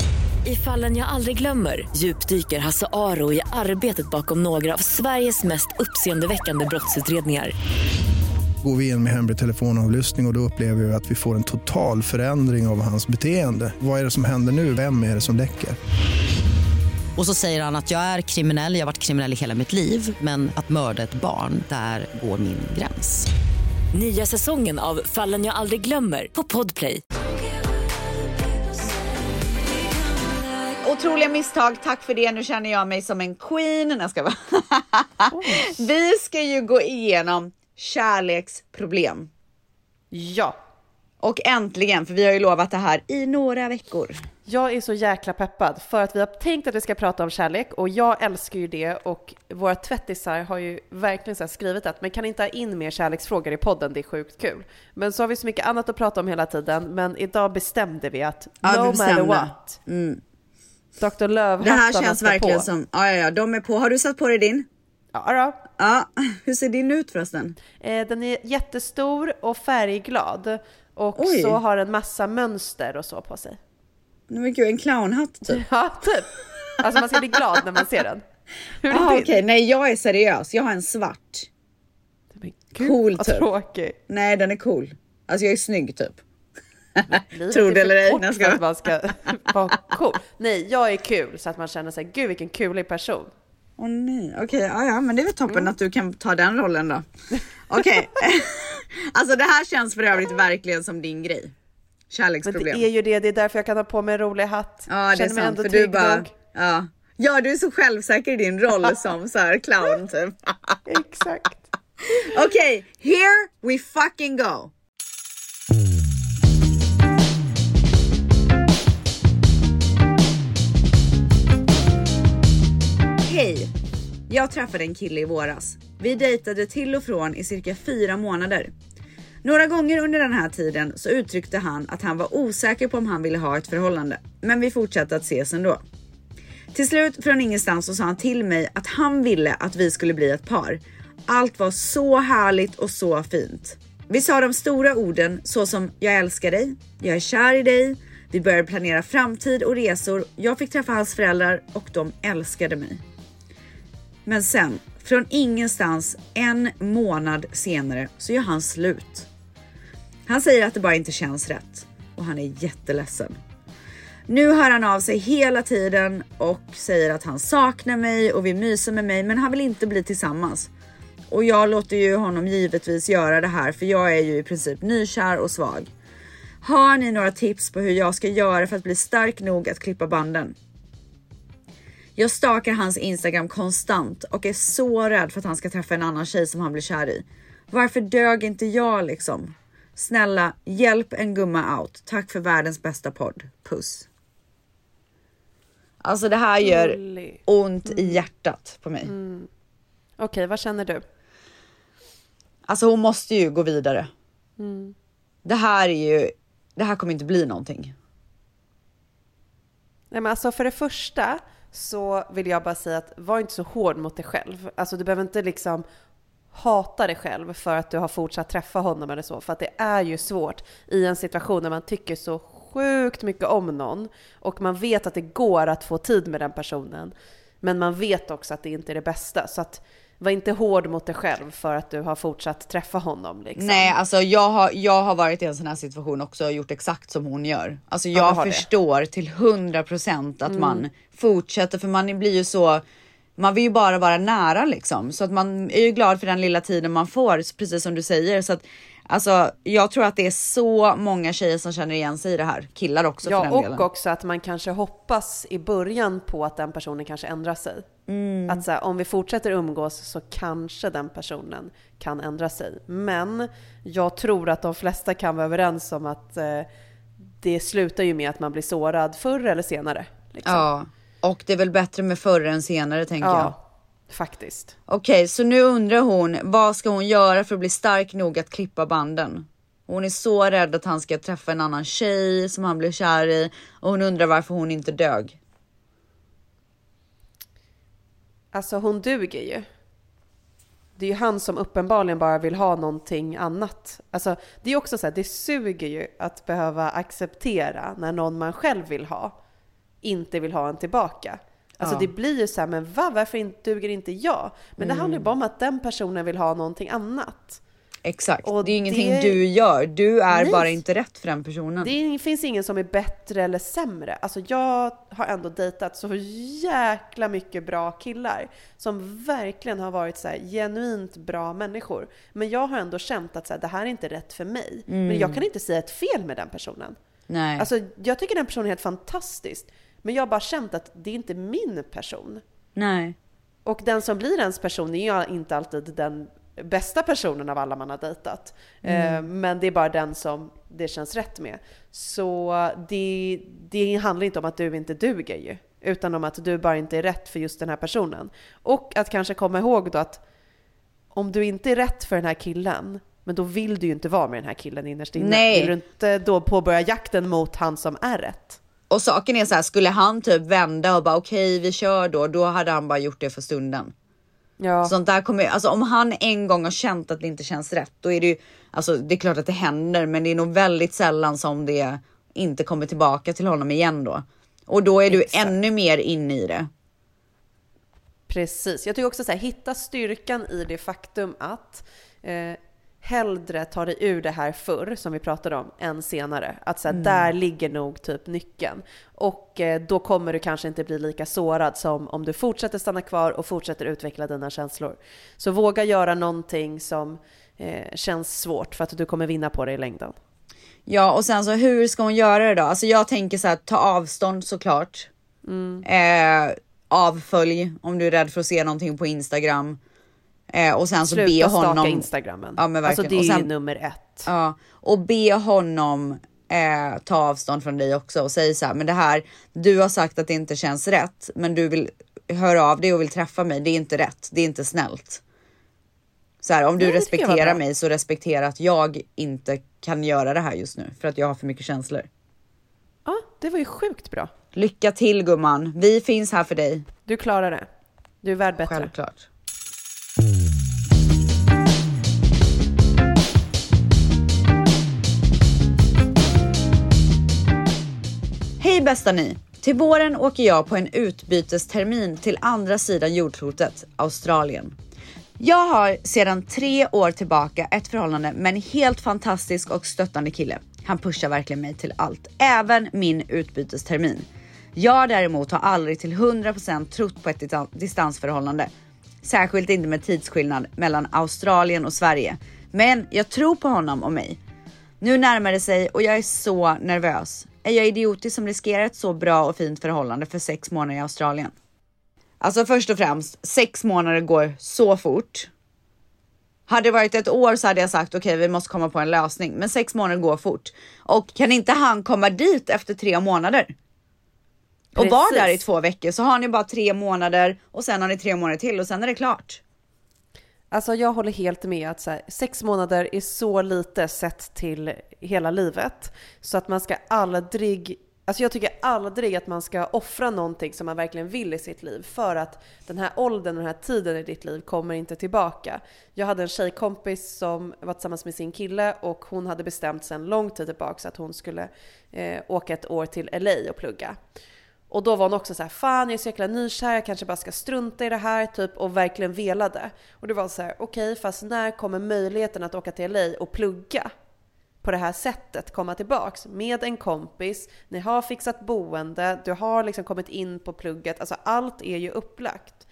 I fallen jag aldrig glömmer djupdyker Hasse Aro i arbetet bakom några av Sveriges mest uppseendeväckande brottsutredningar. Går vi in med hemlig telefonavlyssning och, och då upplever vi att vi får en total förändring av hans beteende. Vad är det som händer nu? Vem är det som läcker? Och så säger han att jag är kriminell, jag har varit kriminell i hela mitt liv men att mörda ett barn, där går min gräns. Nya säsongen av Fallen jag aldrig glömmer på Podplay. Otroliga misstag, tack för det. Nu känner jag mig som en queen. Nej, Jag ska vara. Vi ska ju gå igenom kärleksproblem. Ja, Och äntligen, för vi har ju lovat det här i några veckor. Jag är så jäkla peppad för att vi har tänkt att vi ska prata om kärlek och jag älskar ju det och våra tvättisar har ju verkligen så skrivit att man kan inte ha in mer kärleksfrågor i podden, det är sjukt kul. Men så har vi så mycket annat att prata om hela tiden, men idag bestämde vi att Ja, vi no bestämde. matter what, Mm. Dr. Löv Det här känns verkligen på. som, ja, ja, ja, de är på. Har du satt på dig din? Ja, då. Ja, hur ser din ut förresten? Eh, Den är jättestor och färgglad och Oj. så har en massa mönster och så på sig. Nej men gud, en clownhatt typ. Ja, typ. Alltså man ska bli glad när man ser den. Hur är Ah? Okej, nej jag är seriös. Jag har en svart. Men gud, Cool vad typ. tråkig. Nej, den är cool. Alltså jag är snygg typ. Tror det eller ej. kort Nej, jag för att man ska vara cool. Nej, jag är kul så att man känner sig, gud vilken kulig person. Åh nej, okej, ja, ja, men det är väl toppen Mm. att du kan ta den rollen då. Okej, alltså det här känns för övrigt verkligen som din grej. Men Kärleksproblem. det är ju det, det är därför jag kan ha på mig en rolig hatt. Ja, det är Känner mig sant ändå för du bara, nog. ja. ja, du är så självsäker i din roll som så här clown typ. Exakt. Okej, here we fucking go. Hej! Jag träffade en kille i våras. Vi dejtade till och från i cirka fyra månader. Några gånger under den här tiden så uttryckte han att han var osäker på om han ville ha ett förhållande, men vi fortsatte att ses ändå. Till slut från ingenstans så sa han till mig att han ville att vi skulle bli ett par. Allt var så härligt och så fint. Vi sa de stora orden såsom jag älskar dig, jag är kär i dig, vi började planera framtid och resor. Jag fick träffa hans föräldrar och de älskade mig. Men sen, från ingenstans en månad senare så gör han slut. Han säger att det bara inte känns rätt och han är jätteledsen. Nu hör han av sig hela tiden och säger att han saknar mig och vill mysa med mig men han vill inte bli tillsammans. Och jag låter ju honom givetvis göra det här för jag är ju i princip nykär och svag. Har ni några tips på hur jag ska göra för att bli stark nog att klippa banden? Jag stakar hans Instagram konstant och är så rädd för att han ska träffa en annan tjej som han blir kär i. Varför dög inte jag liksom? Snälla, hjälp en gumma out. Tack för världens bästa podd. Puss. Alltså det här gör Gullig. ont i hjärtat på mig. Okej, vad känner du? Alltså hon måste ju gå vidare. Det här är ju, det här kommer inte bli någonting. Nej, men alltså för det första så vill jag bara säga att var inte så hård mot dig själv. Alltså du behöver inte liksom hata dig själv för att du har fortsatt träffa honom eller så. För att det är ju svårt i en situation där man tycker så sjukt mycket om någon och man vet att det går att få tid med den personen. Men man vet också att det inte är det bästa. Så att var inte hård mot dig själv för att du har fortsatt träffa honom. Liksom. Nej, alltså jag har, jag har varit i en sån här situation också och gjort exakt som hon gör. Alltså Ja, jag du har det. förstår till 100% att man fortsätter för man blir ju så man vill ju bara vara nära liksom så att man är ju glad för den lilla tiden man får, precis som du säger. Så att alltså, jag tror att det är så många tjejer som känner igen sig i det här. Killar också för Ja, den och delen. också att man kanske hoppas i början på att den personen kanske ändrar sig. Mm. Att så här, om vi fortsätter umgås så kanske den personen kan ändra sig. Men jag tror att de flesta kan vara överens om att eh, det slutar ju med att man blir sårad förr eller senare. Liksom. Ja, och det är väl bättre med förr än senare tänker jag. ja faktiskt. Okej, så nu undrar hon vad ska hon göra för att bli stark nog att klippa banden? Hon är så rädd att han ska träffa en annan tjej som han blir kär i och hon undrar varför hon inte dög. Alltså hon duger ju. Det är ju han som uppenbarligen bara vill ha någonting annat. Alltså det är också så här, det suger ju att behöva acceptera när någon man själv vill ha inte vill ha en tillbaka. Alltså Ja. det blir ju så här, men va, varför inte, duger inte jag? Men det handlar ju bara om att den personen vill ha någonting annat. Exakt, Och det är ingenting det- du gör. Du är Nej. bara inte rätt för den personen. Det finns ingen som är bättre eller sämre. Alltså jag har ändå dejtat så jäkla mycket bra killar som verkligen har varit så här genuint bra människor. Men jag har ändå känt att så här, det här är inte rätt för mig. Men jag kan inte säga ett fel med den personen. Nej. Alltså jag tycker den personen är helt fantastisk. Men jag har bara känt att det är inte min person. Nej. Och den som blir ens person är ju inte alltid den bästa personen av alla man har dejtat. Eh, men det är bara den som det känns rätt med. Så det, det handlar inte om att du inte duger ju, utan om att du bara inte är rätt för just den här personen. Och att kanske komma ihåg då att om du inte är rätt för den här killen, men då vill du ju inte vara med den här killen innerst inne. Vill du inte då påbörja jakten mot han som är rätt? Och saken är så här, skulle han typ vända och bara okej vi kör då, då hade han bara gjort det för stunden. Ja. Sånt där kommer, alltså om han en gång har känt att det inte känns rätt, då är det ju, alltså det är klart att det händer, men det är nog väldigt sällan som det inte kommer tillbaka till honom igen då. Och då är du Exakt. ännu mer inne i det. Precis. Jag tycker också så här, hitta styrkan i det faktum att eh, hellre ta dig ur det här förr, som vi pratade om, än senare. Att så här, där ligger nog typ nyckeln. Och eh, då kommer du kanske inte bli lika sårad som om du fortsätter stanna kvar och fortsätter utveckla dina känslor. Så våga göra någonting som eh, känns svårt för att du kommer vinna på det i längden. Ja, och sen så hur ska hon göra det då? Alltså jag tänker så här, ta avstånd såklart. Eh, avfölj om du är rädd för att se någonting på Instagram. Eh, och sen så be Sluta staka honom. Instagrammen. Ja, men alltså verkligen. det är Och ju sen- nummer ett. Ja, och be honom eh, ta avstånd från dig också och säg så här, men det här, du har sagt att det inte känns rätt, men du vill höra av dig och vill träffa mig. Det är inte rätt. Det är inte snällt. Så här, om du Nej, respekterar mig så respektera att jag inte kan göra det här just nu för att jag har för mycket känslor. Ja, det var ju sjukt bra. Lycka till gumman. Vi finns här för dig. Du klarar det. Du är värd bättre. Självklart. Hej bästa ni! Till våren åker jag på en utbytestermin till andra sidan jordklotet, Australien. Jag har sedan tre år tillbaka ett förhållande med en helt fantastisk och stöttande kille. Han pushar verkligen mig till allt, även min utbytestermin. Jag däremot har aldrig till 100% trott på ett distansförhållande. Särskilt inte med tidsskillnad mellan Australien och Sverige. Men jag tror på honom och mig. Nu närmar det sig och jag är så nervös. Är jag idiotisk som riskerar ett så bra och fint förhållande för sex månader i Australien? Alltså först och främst, sex månader går så fort. Hade det varit ett år så hade jag sagt okej, vi måste komma på en lösning, men sex månader går fort. Och kan inte han komma dit efter tre månader? Och Precis. där i två veckor så har ni bara tre månader och sen har ni tre månader till och sen är det klart. Alltså jag håller helt med att här, sex månader är så lite sett till hela livet. Så att man ska aldrig, alltså jag tycker aldrig att man ska offra någonting som man verkligen vill i sitt liv. För att den här åldern och den här tiden i ditt liv kommer inte tillbaka. Jag hade en tjejkompis som var tillsammans med sin kille och hon hade bestämt sig en lång tid tillbaka att hon skulle eh, åka ett år till LA och plugga. Och då var hon också så här, fan jag är så jäkla nykär, jag kanske bara ska strunta i det här typ och verkligen velade. Och det var så här, okej fast när kommer möjligheten att åka till LA och plugga? På det här sättet, komma tillbaks med en kompis, ni har fixat boende, du har liksom kommit in på plugget, alltså allt är ju upplagt.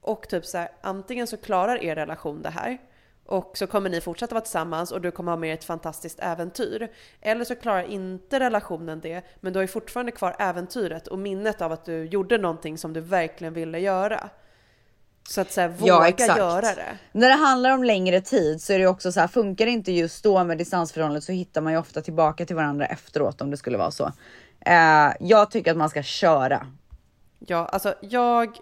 Och typ så här, antingen så klarar er relation det här och så kommer ni fortsätta vara tillsammans och du kommer ha med ett fantastiskt äventyr. Eller så klarar inte relationen det, men du har ju fortfarande kvar äventyret och minnet av att du gjorde någonting som du verkligen ville göra. Så att så här, våga göra det. När det handlar om längre tid så är det också så här, funkar det inte just då med distansförhållandet så hittar man ju ofta tillbaka till varandra efteråt om det skulle vara så. Eh, jag tycker att man ska köra. Ja, alltså jag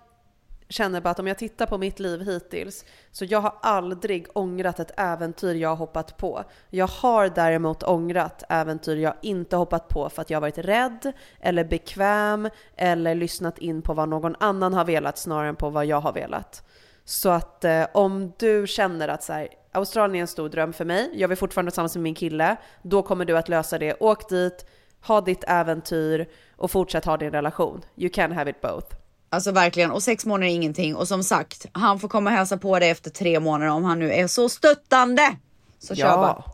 känner bara att om jag tittar på mitt liv hittills så jag har aldrig ångrat ett äventyr jag har hoppat på. Jag har däremot ångrat äventyr jag inte hoppat på för att jag har varit rädd eller bekväm eller lyssnat in på vad någon annan har velat snarare än på vad jag har velat. Så att eh, om du känner att så här, Australien är en stor dröm för mig, jag vill fortfarande tillsammans med min kille, då kommer du att lösa det. Åk dit, ha ditt äventyr och fortsätt ha din relation. You can have it both. Alltså verkligen och sex månader är ingenting och som sagt, han får komma och hälsa på dig efter tre månader om han nu är så stöttande. Så kör bara.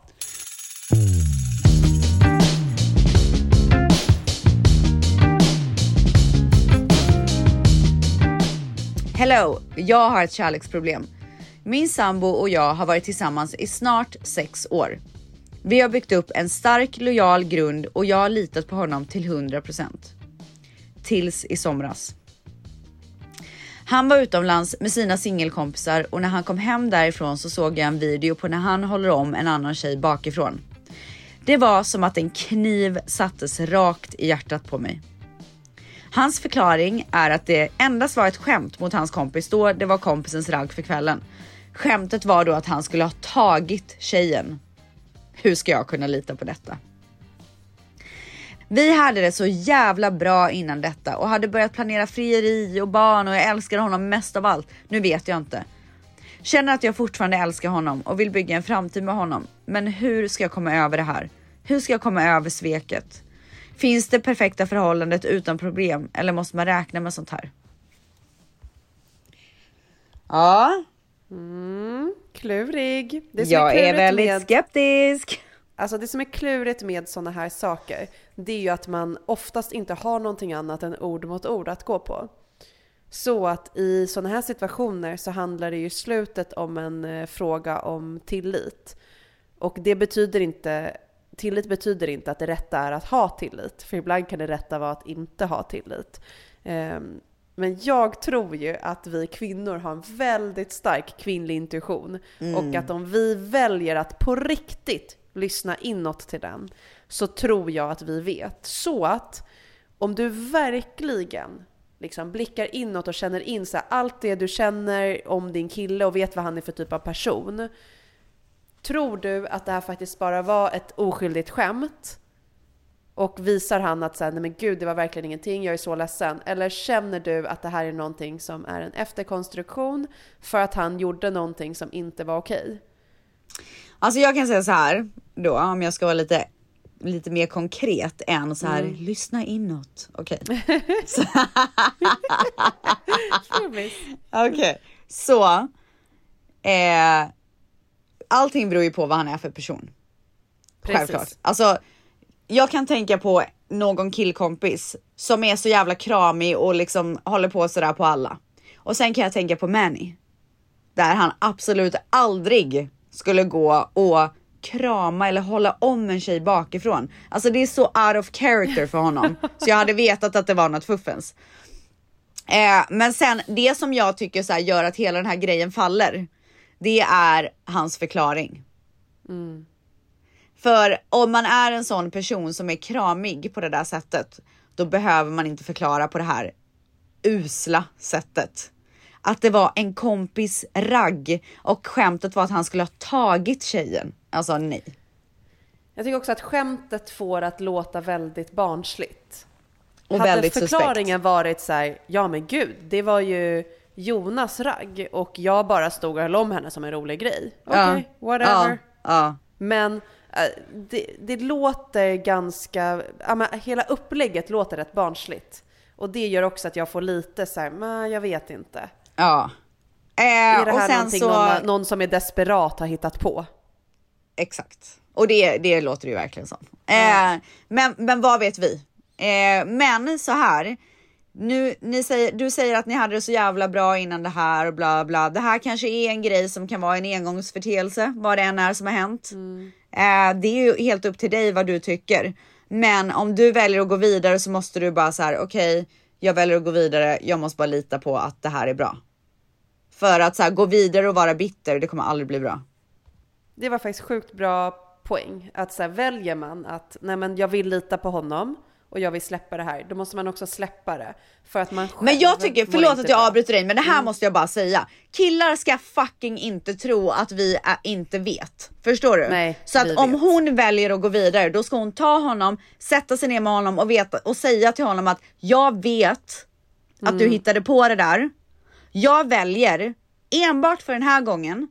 Hello, jag har ett kärleksproblem. Min sambo och jag har varit tillsammans i snart sex år. Vi har byggt upp en stark lojal grund och jag har litat på honom till 100%. Tills i somras. Han var utomlands med sina singelkompisar och när han kom hem därifrån så såg jag en video på när han håller om en annan tjej bakifrån. Det var som att en kniv sattes rakt i hjärtat på mig. Hans förklaring är att det endast var ett skämt mot hans kompis då det var kompisens ragg för kvällen. Skämtet var då att han skulle ha tagit tjejen. Hur ska jag kunna lita på detta? Vi hade det så jävla bra innan detta och hade börjat planera frieri och barn och jag älskar honom mest av allt. Nu vet jag inte. Känner att jag fortfarande älskar honom och vill bygga en framtid med honom. Men hur ska jag komma över det här? Hur ska jag komma över sveket? Finns det perfekta förhållandet utan problem eller måste man räkna med sånt här? Ja, Klurig. Det som jag är väldigt med- skeptisk. Alltså det som är klurigt med sådana här saker, det är ju att man oftast inte har någonting annat än ord mot ord att gå på. Så att i sådana här situationer så handlar det ju slutet om en eh, fråga om tillit. Och det betyder inte, tillit betyder inte att det rätta är att ha tillit. För ibland kan det rätta vara att inte ha tillit. Ehm, Men jag tror ju att vi kvinnor har en väldigt stark kvinnlig intuition. Och att om vi väljer att på riktigt lyssna inåt till den, så tror jag att vi vet. Så att om du verkligen liksom blickar inåt och känner in så här, allt det du känner om din kille och vet vad han är för typ av person. Tror du att det här faktiskt bara var ett oskyldigt skämt? Och visar han att så här, nej men gud det var verkligen ingenting, jag är så ledsen. Eller känner du att det här är någonting som är en efterkonstruktion för att han gjorde någonting som inte var okej? Alltså jag kan säga så här då om jag ska vara lite lite mer konkret än så här lyssna inåt. Okej. Så- Okej, så. Eh, allting beror ju på vad han är för person. Precis. Självklart. Alltså, jag kan tänka på någon killkompis som är så jävla kramig och liksom håller på sådär på alla. Och sen kan jag tänka på Manny. Där han absolut aldrig skulle gå och krama eller hålla om en tjej bakifrån. Alltså det är så out of character för honom. så jag hade vetat att det var något fuffens. Eh, men sen det som jag tycker så gör att hela den här grejen faller. Det är hans förklaring. För om man är en sån person som är kramig på det där sättet, då behöver man inte förklara på det här usla sättet. Att det var en kompis ragg och skämtet var att han skulle ha tagit tjejen. Alltså nej. Jag tycker också att skämtet får att låta väldigt barnsligt. Och Hade väldigt suspekt. förklaringen varit så här, ja men gud, det var ju Jonas ragg och jag bara stod och höll om henne som en rolig grej. Okej, whatever. Ja, ja. Men eh, det, det låter ganska, ja, men hela upplägget låter rätt barnsligt. Och det gör också att jag får lite så här, men jag vet inte. Ja. Eh, Är det och här sen någonting så... någon, någon som är desperat har hittat på? Exakt. Och det, det låter ju verkligen som. Eh, men, men vad vet vi? Eh, men så här. Nu, ni säger, du säger att ni hade det så jävla bra innan det här och bla bla. Det här kanske är en grej som kan vara en engångsförteelse, vad det än är som har hänt. Eh, det är ju helt upp till dig vad du tycker. Men om du väljer att gå vidare så måste du bara så här, okej, jag väljer att gå vidare. Jag måste bara lita på att det här är bra. För att så här, gå vidare och vara bitter, det kommer aldrig bli bra. Det var faktiskt sjukt bra poäng. Att så här, väljer man att nej men jag vill lita på honom och jag vill släppa det här, då måste man också släppa det. För att man Men jag tycker, förlåt att jag. Mm. avbryter dig, men det här måste jag bara säga. Killar ska fucking inte tro att vi är, inte vet. Förstår du? Nej, Så att om vet. hon väljer att gå vidare, då ska hon ta honom, sätta sig ner med honom och, veta, och säga till honom att jag vet att Mm. du hittade på det där. Jag väljer enbart för den här gången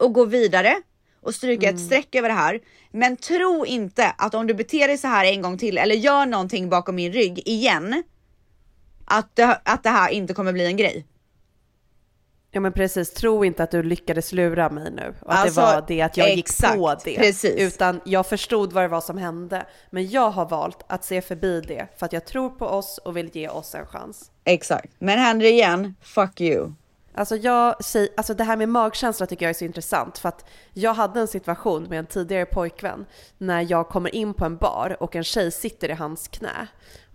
att gå vidare och stryka Mm. ett streck över det här. Men tro inte att om du beter dig så här en gång till eller gör någonting bakom min rygg igen, att det, att det här inte kommer bli en grej. Ja men precis, tro inte att du lyckades lura mig nu. Och att Alltså, det var det att jag exakt, gick på det. precis. Utan jag förstod vad det var som hände. Men jag har valt att se förbi det för att jag tror på oss och vill ge oss en chans. Exakt. Men händer det igen, fuck you. Alltså, jag, alltså det här med magkänsla tycker jag är så intressant för att jag hade en situation med en tidigare pojkvän när jag kommer in på en bar och en tjej sitter i hans knä.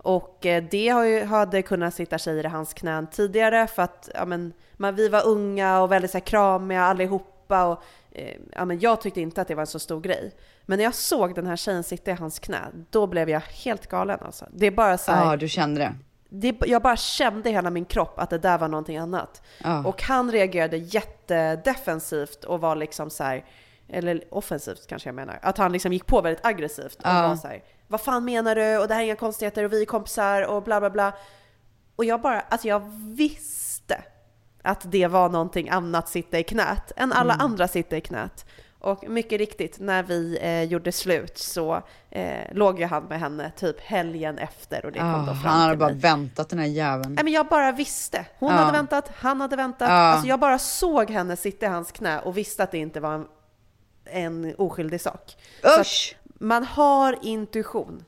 Och eh, det har ju, hade kunnat sitta tjejer i hans knän tidigare för att ja, men, man, vi var unga och väldigt så här, kramiga allihopa och eh, ja, men jag tyckte inte att det var en så stor grej. Men när jag såg den här tjejen sitta i hans knä, då blev jag helt galen alltså. Det är bara så här, Ja, du kände det. det, jag bara kände i hela min kropp att det där var någonting annat. Ja. Och han reagerade jättedefensivt och var liksom så här, eller offensivt kanske jag menar, att han liksom gick på väldigt aggressivt och Ja. var så här, vad fan menar du? Och det här är inga konstigheter och vi är kompisar och bla bla bla. Och jag bara, alltså jag visste att det var någonting annat sitta i knät än alla Mm. andra sitta i knät. Och mycket riktigt, när vi eh, gjorde slut så eh, låg ju han med henne typ helgen efter och det kom Ja, då fram han hade till bara mig. väntat den här jäveln. Nej men jag bara visste. Hon Ja. hade väntat, han hade väntat. Ja. Alltså jag bara såg henne sitta i hans knä och visste att det inte var en, en oskyldig sak. Usch! Man har intuition.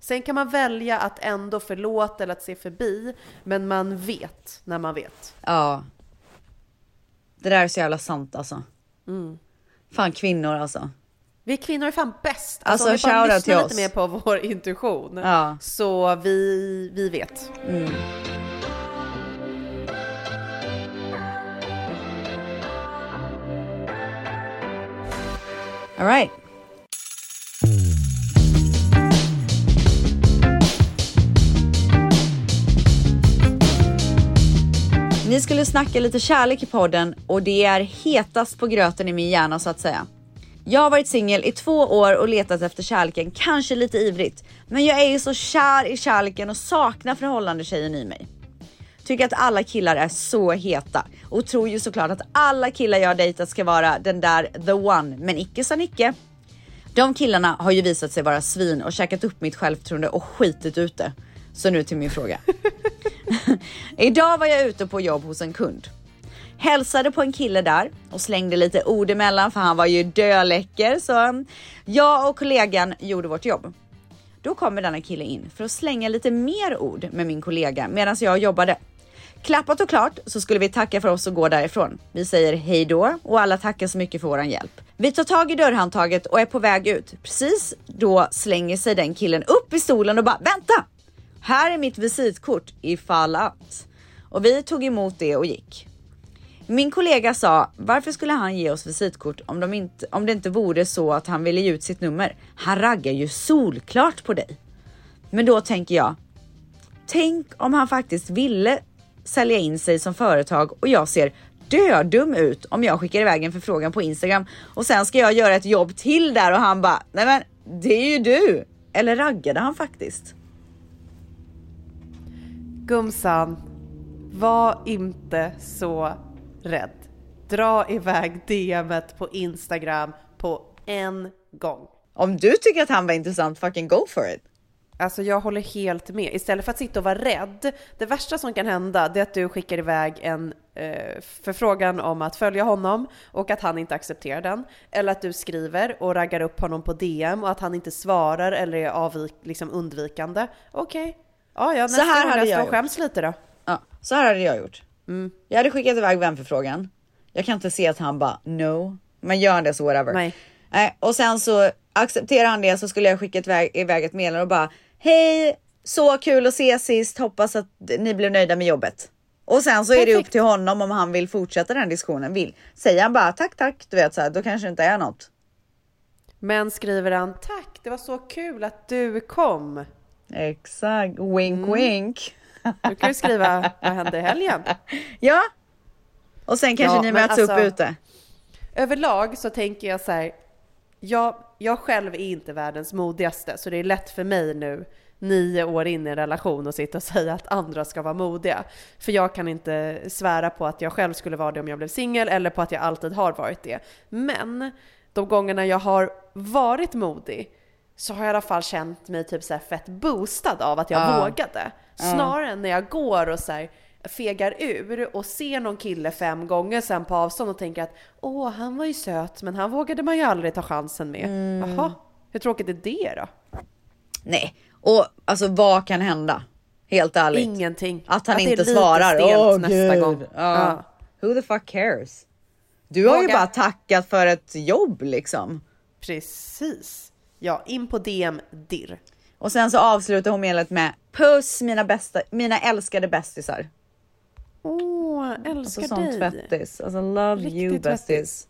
Sen kan man välja att ändå förlåta eller att se förbi, men man vet när man vet. Ja. Det där är så jävla sant alltså. Fan kvinnor alltså. Vi kvinnor är fan bäst. Alltså, om vi bara lyssnar lite mer på vår intuition. Ja. Så vi, vi vet. All right. Vi skulle snacka lite kärlek i podden och det är hetast på gröten i min hjärna så att säga. Jag har varit singel i två år och letat efter kärleken, kanske lite ivrigt. Men jag är ju så kär i kärleken och saknar förhållande tjejen i mig. Tycker att alla killar är så heta och tror ju såklart att alla killar jag dejtat ska vara den där the one, men icke sa Nicke. De killarna har ju visat sig vara svin och käkat upp mitt självförtroende och skitit ut det. Så nu till min fråga. Idag var jag ute på jobb hos en kund. Hälsade på en kille där och slängde lite ord emellan för han var ju döläcker så jag och kollegan gjorde vårt jobb. Då kommer denna kille in för att slänga lite mer ord med min kollega medan jag jobbade. Klappat och klart så skulle vi tacka för oss och gå därifrån. Vi säger hej då och alla tackar så mycket för våran hjälp. Vi tar tag i dörrhandtaget och är på väg ut. Precis då slänger sig den killen upp i stolen och bara vänta! Här är mitt visitkort ifall att. Och vi tog emot det och gick. Min kollega sa, varför skulle han ge oss visitkort om, de inte, om det inte vore så att han ville ge ut sitt nummer? Han raggar ju solklart på dig. Men då tänker jag, tänk om han faktiskt ville sälja in sig som företag och jag ser dödum ut om jag skickar iväg en förfrågan på Instagram och sen ska jag göra ett jobb till där och han bara, nej men det är ju du. Eller raggade han faktiskt? Gumsan, var inte så rädd. Dra iväg DMet på Instagram på en gång. Om du tycker att han var intressant, fucking go for it. Alltså jag håller helt med. Istället för att sitta och vara rädd. Det värsta som kan hända det är att du skickar iväg en eh, förfrågan om att följa honom och att han inte accepterar den. Eller att du skriver och raggar upp honom på DM och att han inte svarar eller är avvik, liksom undvikande. Okej. Ja, ja, nästa här hade jag skäms lite då. Ja, så här hade jag gjort. Jag hade skickat iväg vänförfrågan. Jag kan inte se att han bara no, men gör han det så whatever. Nej. Nej, och sen så accepterar han det så skulle jag skicka iväg, iväg ett meddelande och bara hej, så kul att se sist. Hoppas att ni blev nöjda med jobbet. Och sen så är det upp till honom om han vill fortsätta den diskussionen. Vill. Säger han bara tack, tack, du vet så här, då kanske det inte är något. Men skriver han tack, det var så kul att du kom. Exakt, wink wink. Då kan du skriva vad hände i helgen? Ja. Och sen kanske Ja, ni möts upp alltså- ute. Överlag så tänker jag så här, jag, jag själv är inte världens modigaste, så det är lätt för mig nu, nio år in i en relation, att sitta och säga att andra ska vara modiga. För jag kan inte svära på att jag själv skulle vara det om jag blev singel, eller på att jag alltid har varit det. Men de gångerna jag har varit modig, så har jag i alla fall känt mig typ så här fett boostad av att jag Ja. vågade. Snarare än när jag går och så här fegar ur och ser någon kille fem gånger sen på avstånd och tänker att åh, han var ju söt, men han vågade man ju aldrig ta chansen med. Jaha, hur tråkigt är det då? Nej, och alltså vad kan hända? Helt ärligt. Ingenting. Att han är inte svarar. Åh, nästa Gud. gång. Ja. Who the fuck cares? Du har ju Våga. bara tackat för ett jobb liksom. Precis. Ja, in på DM dirr. Och sen så avslutar hon medlet med puss mina bästa, mina älskade bästisar. Åh, älskar Alltså dig. tvättis. Alltså love you Riktigt bästis. tvättis.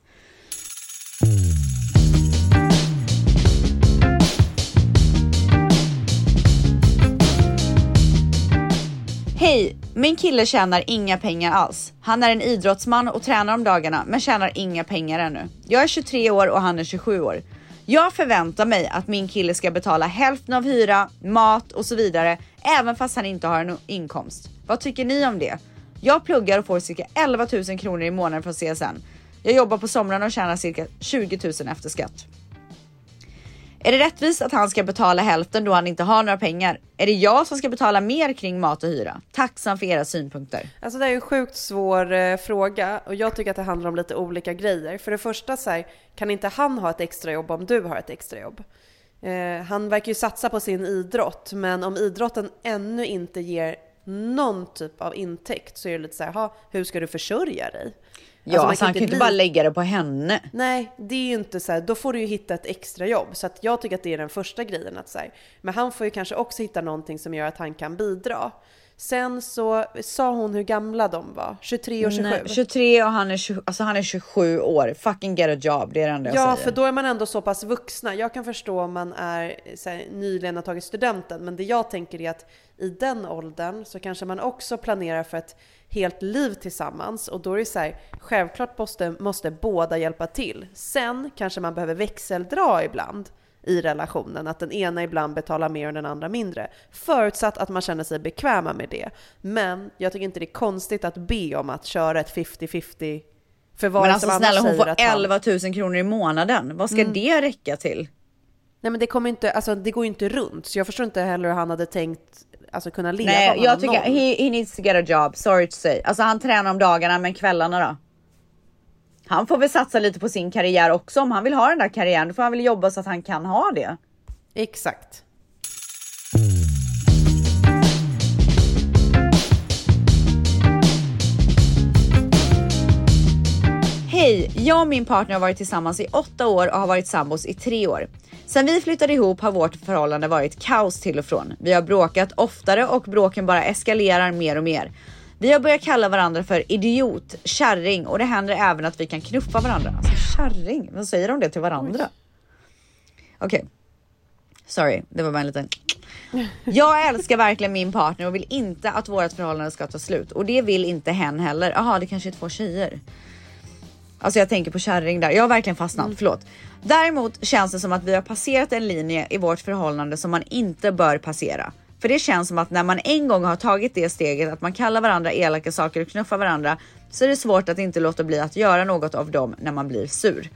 Hej! Min kille tjänar inga pengar alls. Han är en idrottsman och tränar om dagarna men tjänar inga pengar ännu. Jag är 23 år och han är 27 år. Jag förväntar mig att min kille ska betala hälften av hyra, mat och så vidare även fast han inte har en inkomst. Vad tycker ni om det? Jag pluggar och får cirka 11 000 kronor i månaden från CSN. Jag jobbar på somrarna och tjänar cirka 20 000 efter skatt. Är det rättvist att han ska betala hälften då han inte har några pengar? Är det jag som ska betala mer kring mat och hyra? Tacksam för era synpunkter. Alltså det är en sjukt svår eh, fråga och jag tycker att det handlar om lite olika grejer. För det första så här, kan inte han ha ett extrajobb om du har ett extrajobb? Eh, han verkar ju satsa på sin idrott, men om idrotten ännu inte ger någon typ av intäkt så är det lite så här, "Ha, hur ska du försörja dig? Ja, man alltså han kan ju inte bara lägga det på henne. Nej, det är ju inte så här, då får du ju hitta ett extrajobb. Så att jag tycker att det är den första grejen. Att så här, men han får ju kanske också hitta någonting som gör att han kan bidra. Sen så sa hon hur gamla de var, 23 och 27. Nej, 23 och han är, 20, alltså han är 27 år. Fucking get a job, det är det enda jag Ja, säger. för då är man ändå så pass vuxna. Jag kan förstå om man är här, nyligen har tagit studenten, men det jag tänker är att i den åldern så kanske man också planerar för ett helt liv tillsammans och då är det så här, självklart måste, måste båda hjälpa till. Sen kanske man behöver växeldra ibland i relationen, att den ena ibland betalar mer och den andra mindre. Förutsatt att man känner sig bekväma med det. Men jag tycker inte det är konstigt att be om att köra ett 50-50 för vad Men alltså snälla hon får att han- 11 000 kronor i månaden. Vad ska Mm. det räcka till? Nej men det kommer inte, alltså det går ju inte runt. Så jag förstår inte heller hur han hade tänkt alltså kunna leva Nej, jag tycker he, he needs to get a job. Sorry to say. Alltså han tränar om dagarna, men kvällarna då? Han får väl satsa lite på sin karriär också. Om han vill ha den där karriären, då får han väl jobba så att han kan ha det. Exakt. Hej! Jag och min partner har varit tillsammans i åtta år och har varit sambos i tre år. Sen vi flyttade ihop har vårt förhållande varit kaos till och från. Vi har bråkat oftare och bråken bara eskalerar mer och mer. Vi har börjat kalla varandra för idiot, kärring och det händer även att vi kan knuffa varandra. Alltså kärring, vad säger de det till varandra? Okej. Sorry, det var bara en liten... Jag älskar verkligen min partner och vill inte att vårt förhållande ska ta slut och det vill inte hen heller. Jaha, det kanske är två tjejer. Alltså jag tänker på kärring där. Jag har verkligen fastnat, förlåt. Däremot känns det som att vi har passerat en linje i vårt förhållande som man inte bör passera. För det känns som att när man en gång har tagit det steget att man kallar varandra elaka saker och knuffar varandra så är det svårt att inte låta bli att göra något av dem när man blir sur.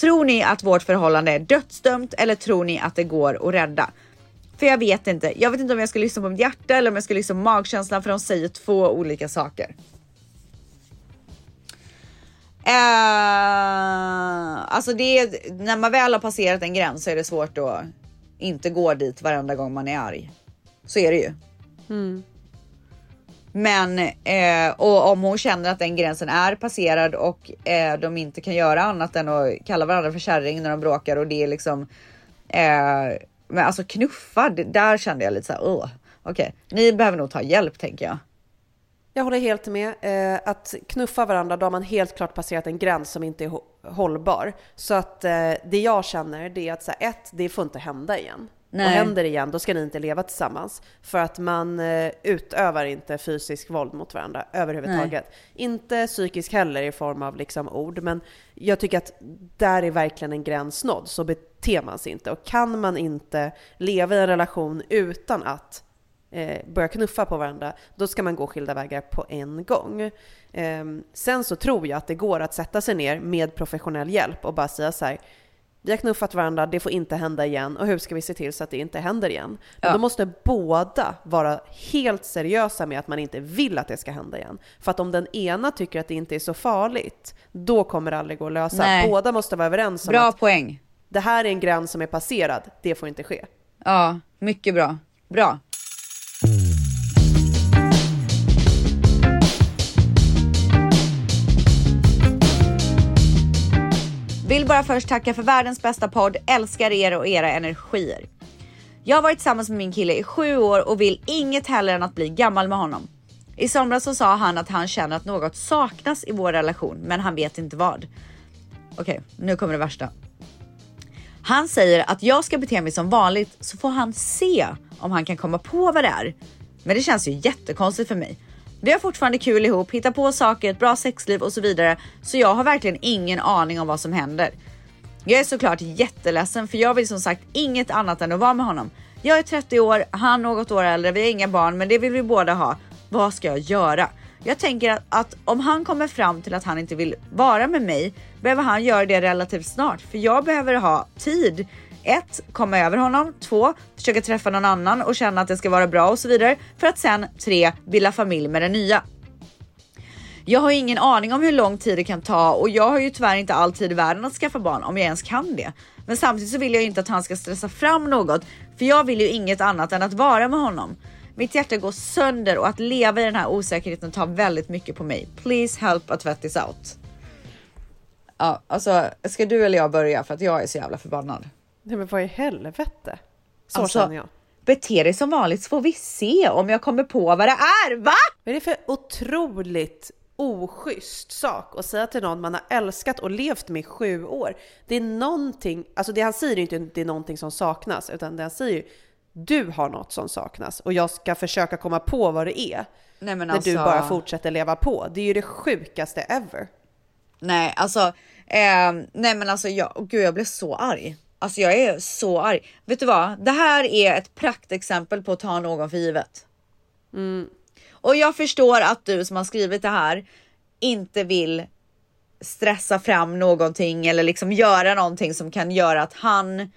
Tror ni att vårt förhållande är dödsdömt eller tror ni att det går att rädda? För jag vet inte. Jag vet inte om jag ska lyssna på mitt hjärta eller om jag ska lyssna på magkänslan för de säger två olika saker. Eh, alltså det är, när man väl har passerat en gräns så är det svårt att inte gå dit varenda gång man är arg. Så är det ju. Men eh, och om hon känner att den gränsen är passerad och eh, de inte kan göra annat än att kalla varandra för kärring när de bråkar och det är liksom. Eh, men alltså knuffa, det- där kände jag lite så här. "Ugh." Okej, ni behöver nog ta hjälp tänker jag. Jag håller helt med. Eh, att knuffa varandra, då har man helt klart passerat en gräns som inte är hå- hållbar. Så att eh, det jag känner, det är att så här, ett, det får inte hända igen. Nej. Och händer det igen, då ska ni inte leva tillsammans. För att man eh, utövar inte fysisk våld mot varandra överhuvudtaget. Inte psykisk heller i form av liksom ord, men jag tycker att där är verkligen en gräns nådd. Så beter man sig inte. Och kan man inte leva i en relation utan att eh, börja knuffa på varandra, då ska man gå skilda vägar på en gång. Ehm, sen så tror jag att det går att sätta sig ner med professionell hjälp och bara säga så här, vi har knuffat varandra, det får inte hända igen och hur ska vi se till så att det inte händer igen? Men Ja. då måste båda vara helt seriösa med att man inte vill att det ska hända igen. För att om den ena tycker att det inte är så farligt, då kommer det aldrig gå att lösa. Nej. Båda måste vara överens om Bra att poäng. det här är en gräns som är passerad, det får inte ske. Ja, mycket bra. Bra. Vill bara först tacka för världens bästa podd. Älskar er och era energier. Jag har varit tillsammans med min kille i sju år och vill inget hellre än att bli gammal med honom. I somras så sa han att han känner att något saknas i vår relation, men han vet inte vad. Okej, nu kommer det värsta. Han säger att jag ska bete mig som vanligt så får han se om han kan komma på vad det är. Men det känns ju jättekonstigt för mig. Vi har fortfarande kul ihop, hittar på saker, ett bra sexliv och så vidare. Så jag har verkligen ingen aning om vad som händer. Jag är såklart jätteledsen för jag vill som sagt inget annat än att vara med honom. Jag är 30 år, han något år äldre, vi har inga barn men det vill vi båda ha. Vad ska jag göra? Jag tänker att, att om han kommer fram till att han inte vill vara med mig behöver han göra det relativt snart för jag behöver ha tid. Ett, komma över honom. Två, försöka träffa någon annan och känna att det ska vara bra och så vidare. För att sen tre, bilda familj med den nya. Jag har ingen aning om hur lång tid det kan ta och jag har ju tyvärr inte all tid i världen att skaffa barn om jag ens kan det. Men samtidigt så vill jag ju inte att han ska stressa fram något för jag vill ju inget annat än att vara med honom. Mitt hjärta går sönder och att leva i den här osäkerheten tar väldigt mycket på mig. Please help a tvättis out. Ja, alltså ska du eller jag börja för att jag är så jävla förbannad. Nej men vad i helvete? Så Alltså, känner jag. Bete dig som vanligt så får vi se om jag kommer på vad det är, va? Vad är det för otroligt oschysst sak att säga till någon man har älskat och levt med i sju år? Det är någonting, alltså det han säger är inte att det är någonting som saknas, utan det han säger ju du har något som saknas och jag ska försöka komma på vad det är. Nej När alltså. du bara fortsätter leva på. Det är ju det sjukaste ever. Nej, alltså, ehm, nej men alltså jag, oh, gud jag blev så arg. Alltså jag är så arg. Vet du vad? Det här är ett praktexempel på att ta någon för givet. Och jag förstår att du som har skrivit det här inte vill stressa fram någonting eller liksom göra någonting som kan göra att han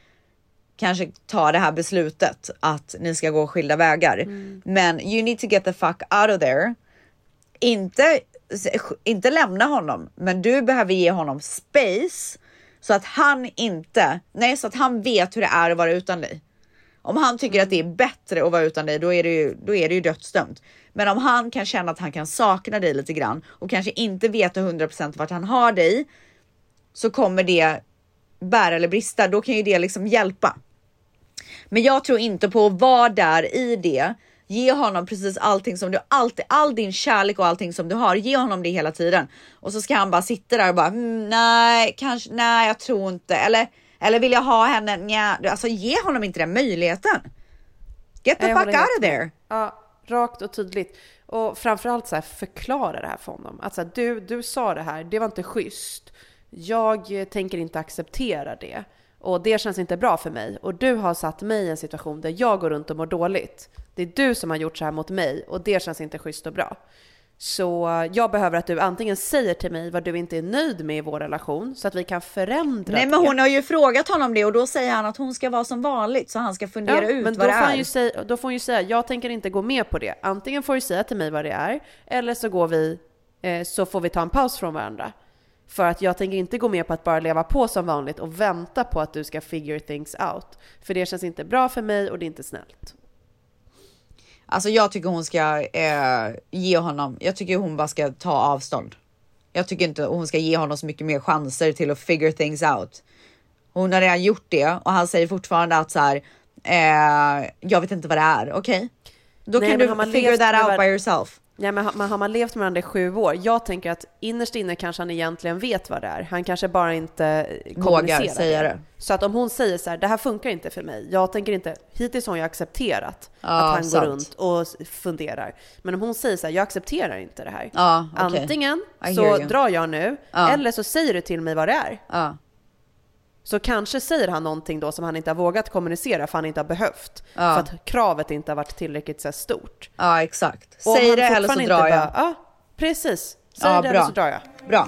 kanske tar det här beslutet att ni ska gå skilda vägar. Men you need to get the fuck out of there. Inte, inte lämna honom, men du behöver ge honom space så att han inte, nej så att han vet hur det är att vara utan dig. Om han tycker att det är bättre att vara utan dig, då är det ju, då är det ju dödsdömt. Men om han kan känna att han kan sakna dig lite grann och kanske inte veta 100% vart han har dig så kommer det bära eller brista. Då kan ju det liksom hjälpa. Men jag tror inte på att vara där i det. Ge honom precis allting som du alltid, all din kärlek och allting som du har. Ge honom det hela tiden och så ska han bara sitta där och bara mm, nej, kanske nej, jag tror inte eller eller vill jag ha henne? Nja, alltså ge honom inte den möjligheten. Get the jag fuck out of there. Ja, rakt och tydligt. Och framförallt så här, förklara det här för honom. Att så här, du, du sa det här, det var inte schysst. Jag eh, tänker inte acceptera det. Och det känns inte bra för mig. Och du har satt mig i en situation där jag går runt och mår dåligt. Det är du som har gjort så här mot mig och det känns inte schysst och bra. Så jag behöver att du antingen säger till mig vad du inte är nöjd med i vår relation så att vi kan förändra Nej, men hon har ju frågat honom det och då säger han att hon ska vara som vanligt så han ska fundera ut men vad då det är. ju säga, då får hon ju säga, jag tänker inte gå med på det. Antingen får du säga till mig vad det är, eller så går vi, eh, så får vi ta en paus från varandra. För att jag tänker inte gå med på att bara leva på som vanligt och vänta på att du ska figure things out. För det känns inte bra för mig och det är inte snällt. Alltså jag tycker hon ska eh, ge honom, jag tycker hon bara ska ta avstånd. Jag tycker inte hon ska ge honom så mycket mer chanser till att figure things out. Hon har redan gjort det och han säger fortfarande att så här, eh, jag vet inte vad det är, okej? Då Nej, kan du figure that out var- by yourself. Ja, men har, har man levt med varandra i sju år, jag tänker att innerst inne kanske han egentligen vet vad det är. Han kanske bara inte eh, kommunicerar säga det. Så att om hon säger så här, det här funkar inte för mig. Jag tänker inte, hittills har jag accepterat Ja, att han sant. går runt och funderar. Men om hon säger så här, jag accepterar inte det här. Ja, okej. Antingen så drar jag nu, Ja. eller så säger du till mig vad det är. Så kanske säger han någonting då som han inte har vågat kommunicera för han inte har behövt. Ja. För att kravet inte har varit tillräckligt så stort. ja, exakt. Och Säg det eller så drar jag. Bara, ja, precis. Säg Ja, det bra. eller så drar jag. Bra.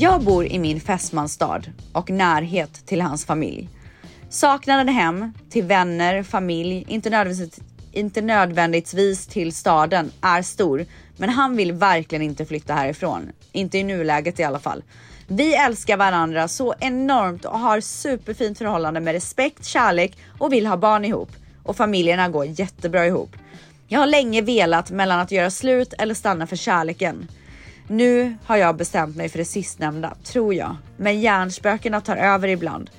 Jag bor i min fästmansstad och närhet till hans familj. Saknaden hem till vänner, familj, inte nödvändigtvis, inte nödvändigtvis till staden är stor, men han vill verkligen inte flytta härifrån. Inte i nuläget i alla fall. Vi älskar varandra så enormt och har superfint förhållande med respekt, kärlek och vill ha barn ihop. Och familjerna går jättebra ihop. Jag har länge velat mellan att göra slut eller stanna för kärleken. Nu har jag bestämt mig för det sistnämnda, tror jag. Men hjärnspökena tar över ibland.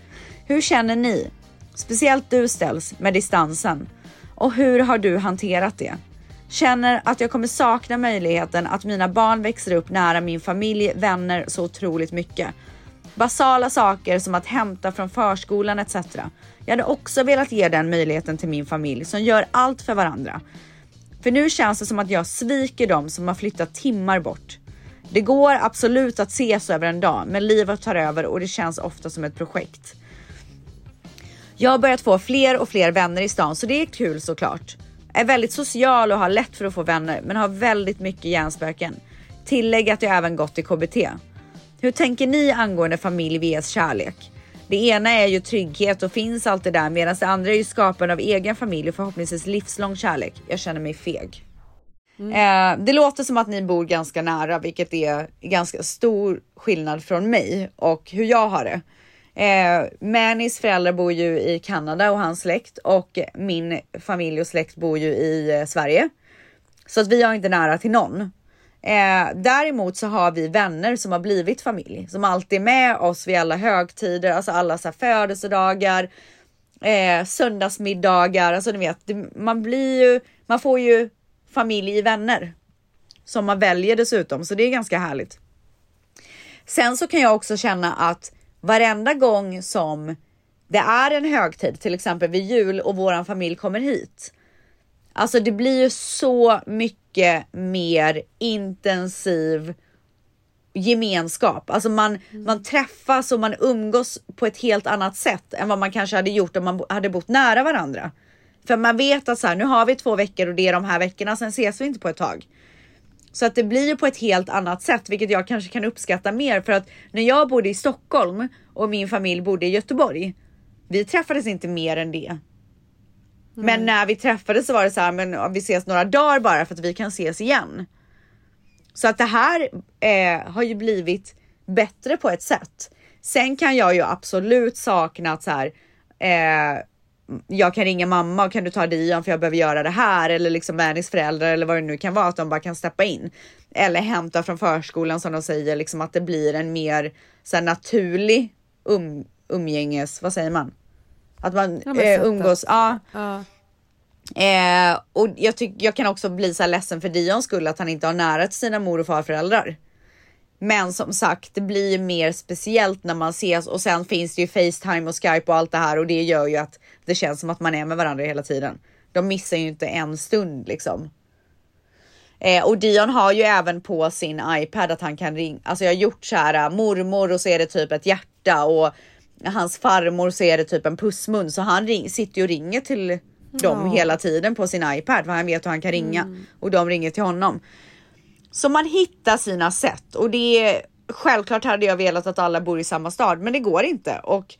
Hur känner ni? Speciellt du ställs med distansen. Och hur har du hanterat det? Känner att jag kommer sakna möjligheten att mina barn växer upp nära min familj, vänner så otroligt mycket. Basala saker som att hämta från förskolan etc. Jag hade också velat ge den möjligheten till min familj som gör allt för varandra. För nu känns det som att jag sviker dem som har flyttat timmar bort. Det går absolut att ses över en dag, men livet tar över och det känns ofta som ett projekt. Jag har börjat få fler och fler vänner i stan, så det är kul såklart. Är väldigt social och har lätt för att få vänner, men har väldigt mycket hjärnspöken. Tillägg att jag även gått i KBT. Hur tänker ni angående familj vs kärlek? Det ena är ju trygghet och finns alltid där medan det andra är ju skapande av egen familj och förhoppningsvis livslång kärlek. Jag känner mig feg. Eh, det låter som att ni bor ganska nära, vilket är ganska stor skillnad från mig och hur jag har det. Eh, Manis föräldrar bor ju i Kanada och hans släkt och min familj och släkt bor ju i eh, Sverige. Så att vi har inte nära till någon. Eh, däremot så har vi vänner som har blivit familj som alltid är med oss vid alla högtider, alltså alla så här födelsedagar, eh, söndagsmiddagar, alltså ni vet, det, man blir ju, man får ju familj vänner som man väljer dessutom, så det är ganska härligt. Sen så kan jag också känna att varenda gång som det är en högtid, till exempel vid jul och våran familj kommer hit. Alltså det blir ju så mycket mer intensiv gemenskap. Alltså man, man träffas och man umgås på ett helt annat sätt än vad man kanske hade gjort om man hade bott nära varandra. För man vet att så här, nu har vi två veckor och det är de här veckorna, sen ses vi inte på ett tag. Så att det blir ju på ett helt annat sätt, vilket jag kanske kan uppskatta mer för att när jag bodde i Stockholm och min familj bodde i Göteborg, vi träffades inte mer än det. Men när vi träffades så var det så här, men vi ses några dagar bara för att vi kan ses igen. Så att det här eh, har ju blivit bättre på ett sätt. Sen kan jag ju absolut sakna att så här, eh, jag kan ringa mamma och kan du ta Dion för jag behöver göra det här eller liksom Mannys föräldrar eller vad det nu kan vara att de bara kan steppa in eller hämta från förskolan som de säger liksom att det blir en mer så här, naturlig um, umgänges, vad säger man? Att man Ja, eh, umgås. Ja. Ja. Eh, och jag, tyck, jag kan också bli så här ledsen för Dions skull att han inte har nära till sina mor och farföräldrar. Men som sagt, det blir ju mer speciellt när man ses och sen finns det ju Facetime och Skype och allt det här och det gör ju att det känns som att man är med varandra hela tiden. De missar ju inte en stund liksom. Eh, och Dion har ju även på sin iPad att han kan ringa. Alltså jag har gjort så här äh, mormor och så är det typ ett hjärta och hans farmor så är det typ en pussmun. Så han ring, sitter ju och ringer till dem Ja. hela tiden på sin iPad för han vet hur han kan ringa och de ringer till honom. Så man hittar sina sätt. Och det är självklart hade jag velat att alla bor i samma stad, men det går inte. Och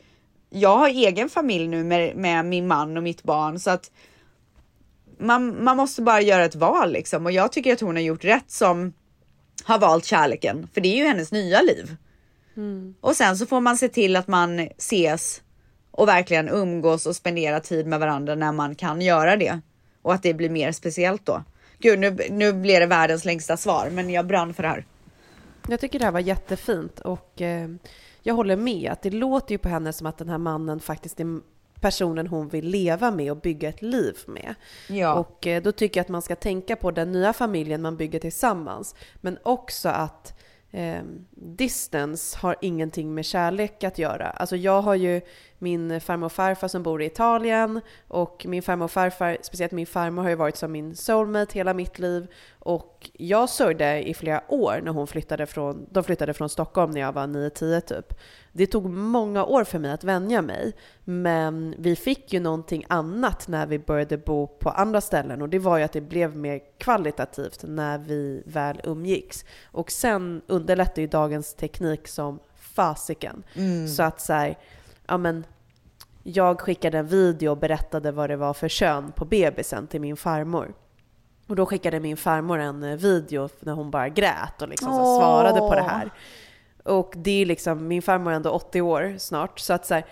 jag har egen familj nu med, med min man och mitt barn så att man, man måste bara göra ett val liksom. Och jag tycker att hon har gjort rätt som har valt kärleken, för det är ju hennes nya liv. Och sen så får man se till att man ses och verkligen umgås och spendera tid med varandra när man kan göra det. Och att det blir mer speciellt då. Gud, nu, nu blir det världens längsta svar, men jag brann för det här. Jag tycker det här var jättefint och eh, jag håller med att det låter ju på henne som att den här mannen faktiskt är personen hon vill leva med och bygga ett liv med. Ja. Och eh, då tycker jag att man ska tänka på den nya familjen man bygger tillsammans. Men också att eh, distance har ingenting med kärlek att göra. Alltså jag har ju min farmor och farfar som bor i Italien och min farmor och farfar, speciellt min farmor har ju varit som min soulmate hela mitt liv och jag sörjde i flera år när hon flyttade från, de flyttade från Stockholm när jag var 9-10 typ. Det tog många år för mig att vänja mig, men vi fick ju någonting annat när vi började bo på andra ställen och det var ju att det blev mer kvalitativt när vi väl umgicks. Och sen underlättar ju dagens teknik som fasiken. Så att så här, ja men jag skickade en video och berättade vad det var för kön på bebisen till min farmor. Och då skickade min farmor en eh, video när hon bara grät och liksom så Åh. svarade på det här. Och det är liksom, min farmor är ändå 80 år snart, så att så här,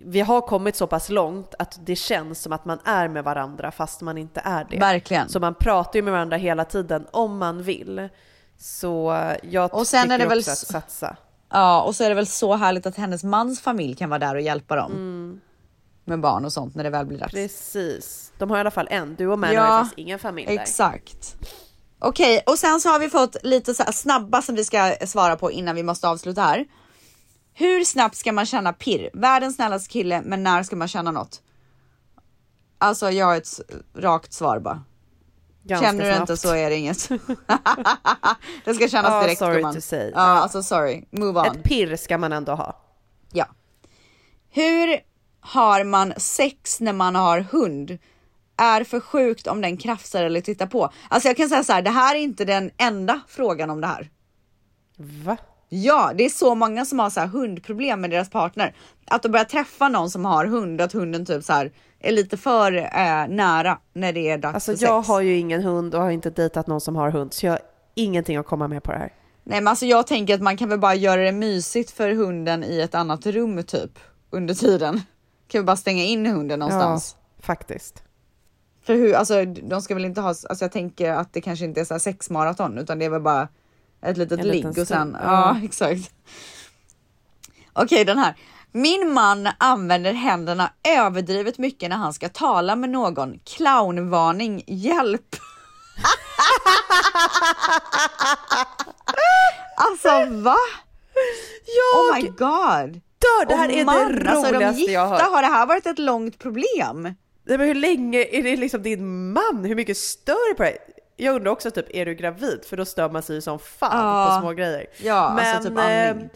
vi har kommit så pass långt att det känns som att man är med varandra fast man inte är det. Verkligen. Så man pratar ju med varandra hela tiden om man vill. Så jag Och sen tycker är det väl också att satsa. Ja, och så är det väl så härligt att hennes mans familj kan vara där och hjälpa dem. Mm. Med barn och sånt när det väl blir dags. Precis. De har i alla fall en. Du och Man Ja, har ju faktiskt ingen familj där. Exakt. Okej, och sen så har vi fått lite så snabba som vi ska svara på innan vi måste avsluta här. Hur snabbt ska man känna pirr? Världens snällaste kille, men när ska man känna något? Alltså jag har ett rakt svar bara. Ganska Känner du snabbt. inte så är det inget. det ska kännas Ja, direkt sorry gumman. to say. Ja, alltså sorry. Move on. Ett pirr ska man ändå ha. Ja. Hur har man sex när man har hund? Är för sjukt om den krafsar eller tittar på. Alltså jag kan säga så här, det här är inte den enda frågan om det här. Va? Ja, det är så många som har så här hundproblem med deras partner. Att de börjar träffa någon som har hund, att hunden typ så här är lite för eh, nära när det är dags Alltså för jag sex. har ju ingen hund och har inte dejtat någon som har hund, så jag har ingenting att komma med på det här. Nej men alltså jag tänker att man kan väl bara göra det mysigt för hunden i ett annat rum typ under tiden. Kan vi bara stänga in hunden någonstans? Ja, faktiskt. För hur, alltså de ska väl inte ha, alltså jag tänker att det kanske inte är så här sexmaraton utan det är väl bara ett litet ligg och sen, ja, ja. exakt. Okej den här. Min man använder händerna överdrivet mycket när han ska tala med någon. Clownvarning, hjälp! alltså va? Oh my god! Dör, det här Och är man, det alltså, de roligaste gifta, jag har hört. Har det här varit ett långt problem? Nej, men hur länge är det liksom din man? Hur mycket stör du på det? Jag undrar också typ, är du gravid? För då stör man sig ju som fan Ja. på små grejer. Ja, alltså typ amning. eh,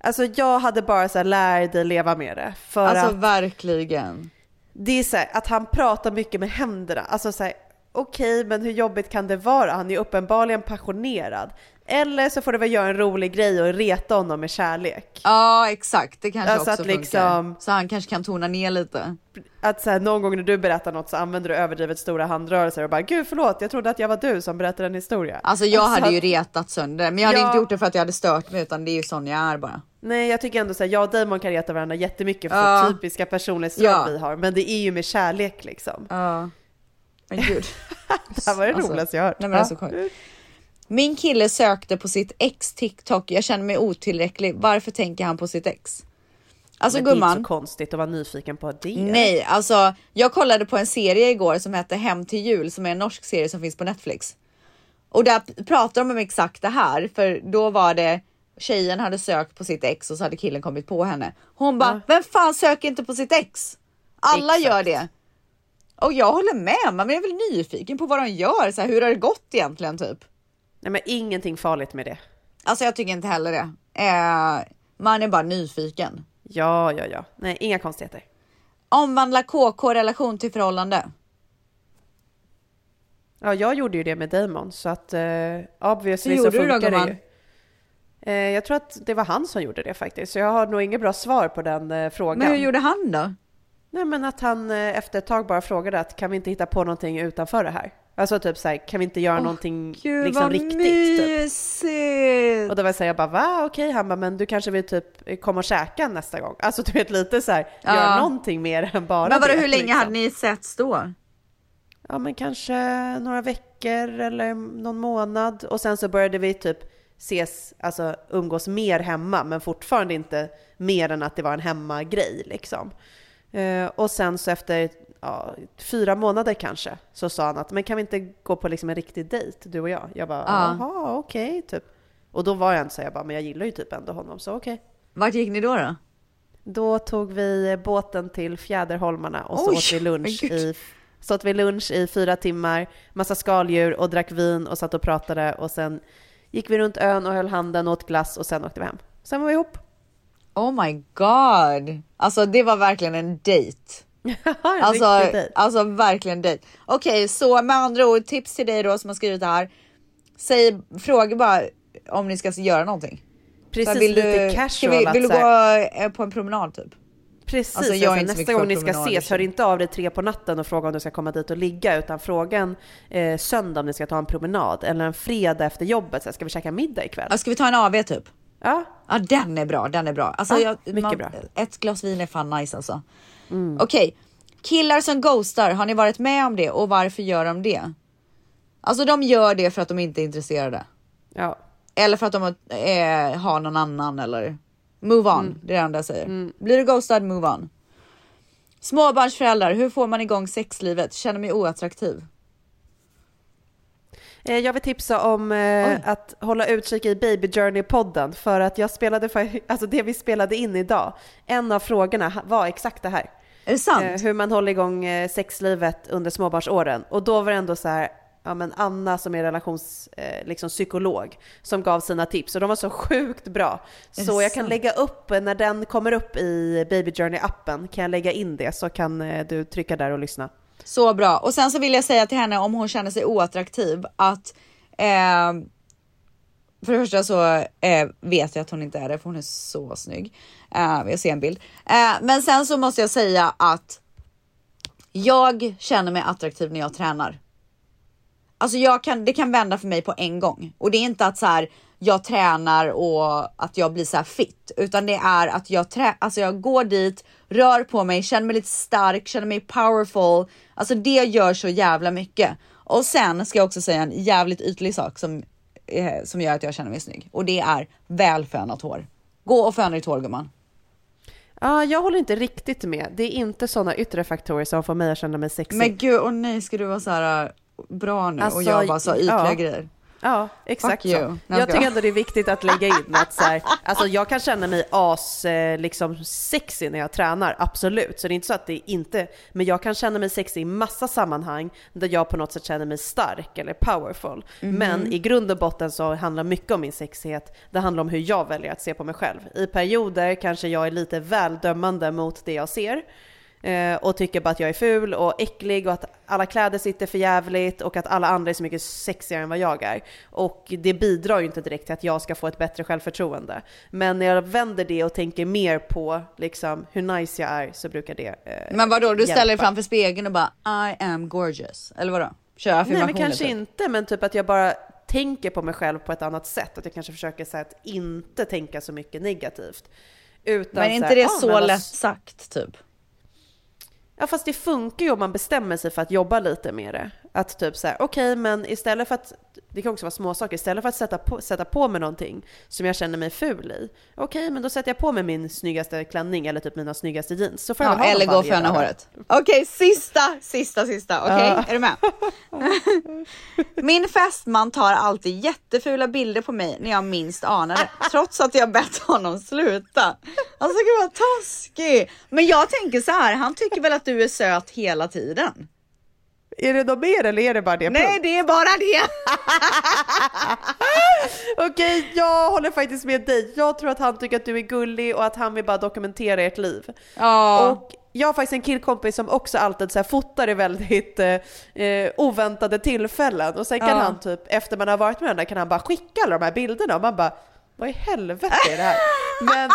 alltså jag hade bara så här, lär dig leva med det. För Alltså att verkligen. det är så här, att han pratar mycket med händerna. Alltså så här, okej, men hur jobbigt kan det vara? Han är ju uppenbarligen passionerad. Eller så får du väl göra en rolig grej och reta honom med kärlek. Ja exakt, det kanske Alltså också att funkar. liksom- Så han kanske kan tona ner lite. Att så här, någon gång när du berättar något så använder du överdrivet stora handrörelser och bara gud förlåt, jag trodde att jag var du som berättade en historia. Alltså jag hade ju retat sönder men jag hade Ja. inte gjort det för att jag hade stört mig utan det är ju sån jag är bara. Nej, jag tycker ändå så här, jag och Damon kan reta varandra jättemycket för Ja. typiska personlighetsdrag Ja. vi har, men det är ju med kärlek liksom. Ja. Men gud. Det här var det Alltså, roligaste jag hört. Nej, men alltså, kom- Min kille sökte på sitt ex TikTok. Jag känner mig otillräcklig. Varför tänker han på sitt ex? Alltså men det är inte gumman. så konstigt att vara nyfiken på det. Nej, alltså jag kollade på en serie igår som hette Hem till jul som är en norsk serie som finns på Netflix. Och där pratar de om exakt det här, för då var det tjejen hade sökt på sitt ex och så hade killen kommit på henne. Hon bara, vem fan söker inte på sitt ex? Alla Exakt. gör det. Och jag håller med, man är väl nyfiken på vad de gör, så här, hur har det gått egentligen typ? Nej, men ingenting farligt med det. Alltså jag tycker inte heller det. Eh, man är bara nyfiken. Ja, ja, ja. Nej, inga konstigheter. Omvandla KK relation till förhållande. Ja, jag gjorde ju det med Damon, så att eh, obviously så då, funkar det gumman? ju. Eh, jag tror att det var han som gjorde det faktiskt, så jag har nog inget bra svar på den eh, frågan. Men hur gjorde han då? Nej, men att han eh, efter ett tag bara frågade att kan vi inte hitta på någonting utanför det här? Alltså typ såhär, kan vi inte göra någonting Gud liksom vad riktigt? Typ. mysigt! Och då var jag såhär, jag bara va? Okej, han bara, men du kanske vill typ komma och käka nästa gång? Alltså du vet lite såhär, Ja. gör någonting mer än bara Men vadå, det. hur länge liksom. hade ni setts då? Ja men kanske några veckor eller någon månad och sen så började vi typ ses, alltså umgås mer hemma men fortfarande inte mer än att det var en hemmagrej liksom. Eh, och sen så efter ja, fyra månader kanske så sa han att men kan vi inte gå på liksom en riktig dejt du och jag? Jag bara Ja. jaha okej typ. Och då var jag inte så, jag bara, men jag gillar ju typ ändå honom, så okej. Vart gick ni då? då? Då tog vi båten till Fjäderholmarna och så Oj, åt vi lunch i så åt vi lunch i fyra timmar, massa skaldjur och drack vin och satt och pratade och sen gick vi runt ön och höll handen och åt glass och sen åkte vi hem. Sen var vi ihop. Oh my god! Alltså det var verkligen en dejt. Alltså, alltså verkligen dejt. Okej, så med andra ord, tips till dig då som har skrivit det här. Säg, fråga bara om ni ska göra någonting. Precis, Så vill lite du, casual. vi, vill du gå eh, på en promenad typ? Precis, Alltså, jag alltså, nästa gång ni ska ses, så. hör inte av dig tre på natten och fråga om du ska komma dit och ligga, utan fråga en eh, söndag om ni ska ta en promenad, eller en fredag efter jobbet, så här, ska vi käka middag ikväll? Ja, ska vi ta en AV typ? Ja. Ja, den är bra. Den är bra. Alltså, Ja, jag, mycket bra. Ett glas vin är fan nice alltså. Okej, killar som ghostar. Har ni varit med om det och varför gör de det? Alltså, de gör det för att de inte är intresserade Ja. eller för att de eh, har någon annan eller move on. Det är det enda jag säger. Blir du ghostad, move on. Småbarnsföräldrar, hur får man igång sexlivet? Känner mig oattraktiv. Eh, Jag vill tipsa om eh, att hålla utkik i Baby Journey-podden för att jag spelade, för, alltså det vi spelade in idag, en av frågorna var exakt det här. Är det sant? Eh, hur man håller igång eh, sexlivet under småbarnsåren. Och då var det ändå så här, ja men Anna som är relationspsykolog, eh, liksom psykolog, som gav sina tips och de var så sjukt bra. Så jag kan lägga upp, när den kommer upp i Baby Journey-appen, kan jag lägga in det så kan eh, du trycka där och lyssna. Så bra. Och sen så vill jag säga till henne om hon känner sig oattraktiv att eh, för det första så eh, vet jag att hon inte är det för hon är så snygg. Eh, jag ser en bild. Eh, men sen så måste jag säga att jag känner mig attraktiv när jag tränar. Alltså jag kan, det kan vända för mig på en gång och det är inte att så här jag tränar och att jag blir så här fit, utan det är att jag, trä, alltså jag går dit, rör på mig, känner mig lite stark, känner mig powerful. Alltså det gör så jävla mycket. Och sen ska jag också säga en jävligt ytlig sak som, eh, som gör att jag känner mig snygg och det är välfönat hår. Gå och föna ditt hår gumman. Ja, jag håller inte riktigt med. Det är inte sådana yttre faktorer som får mig att känna mig sexig. Men gud, och nej ska du vara så här äh, bra nu och Alltså, jag bara sa ytliga ja. grejer. Ja, exakt Fuck så. Jag tycker ändå det är viktigt att lägga in att så här, alltså jag kan känna mig as eh, liksom sexy när jag tränar, absolut. Så det är inte så att det inte, men jag kan känna mig sexy i massa sammanhang där jag på något sätt känner mig stark eller powerful. Mhm. Men i grund och botten så handlar mycket om min sexighet. Det handlar om hur jag väljer att se på mig själv. I perioder kanske jag är lite väl dömande mot det jag ser. Eh, och tycker bara att jag är ful och äcklig och att alla kläder sitter för jävligt och att alla andra är så mycket sexigare än vad jag är. Och det bidrar ju inte direkt till att jag ska få ett bättre självförtroende. Men när jag vänder det och tänker mer på liksom, hur nice jag är så brukar det eh, Men vadå, du ställer dig hjälpa. framför spegeln och bara I am gorgeous, eller vadå? Kör Nej affirmationer men kanske typ. inte, men typ att jag bara tänker på mig själv på ett annat sätt. Att jag kanske försöker så här, att inte tänka så mycket negativt. Utan Men är inte här, det "Ja, så lätt sagt typ? Ja fast det funkar ju om man bestämmer sig för att jobba lite med det. Att typ så här, okej men istället för att, det kan också vara småsaker, istället för att sätta på, sätta på mig någonting som jag känner mig ful i. Okej men då sätter jag på mig min snyggaste klänning eller typ mina snyggaste jeans. Så får jag Ja, eller gå och föna håret. Okej, sista, sista, sista. Okej, Ja. är du med? Min fästman tar alltid jättefula bilder på mig när jag minst anar det, trots att jag bett honom sluta. Alltså gud vad taskig. Men jag tänker så här, han tycker väl att du är söt hela tiden? Är det något mer eller är det bara det? Nej, det är bara det. Okej, jag håller faktiskt med dig. Jag tror att han tycker att du är gullig och att han vill bara dokumentera ert liv. Ja. Och jag har faktiskt en killkompis som också alltid så här fotar i väldigt eh, eh, oväntade tillfällen. Och sen kan Ja. han typ, efter man har varit med varandra, kan han bara skicka alla de här bilderna och man bara vad i helvete är det här? Men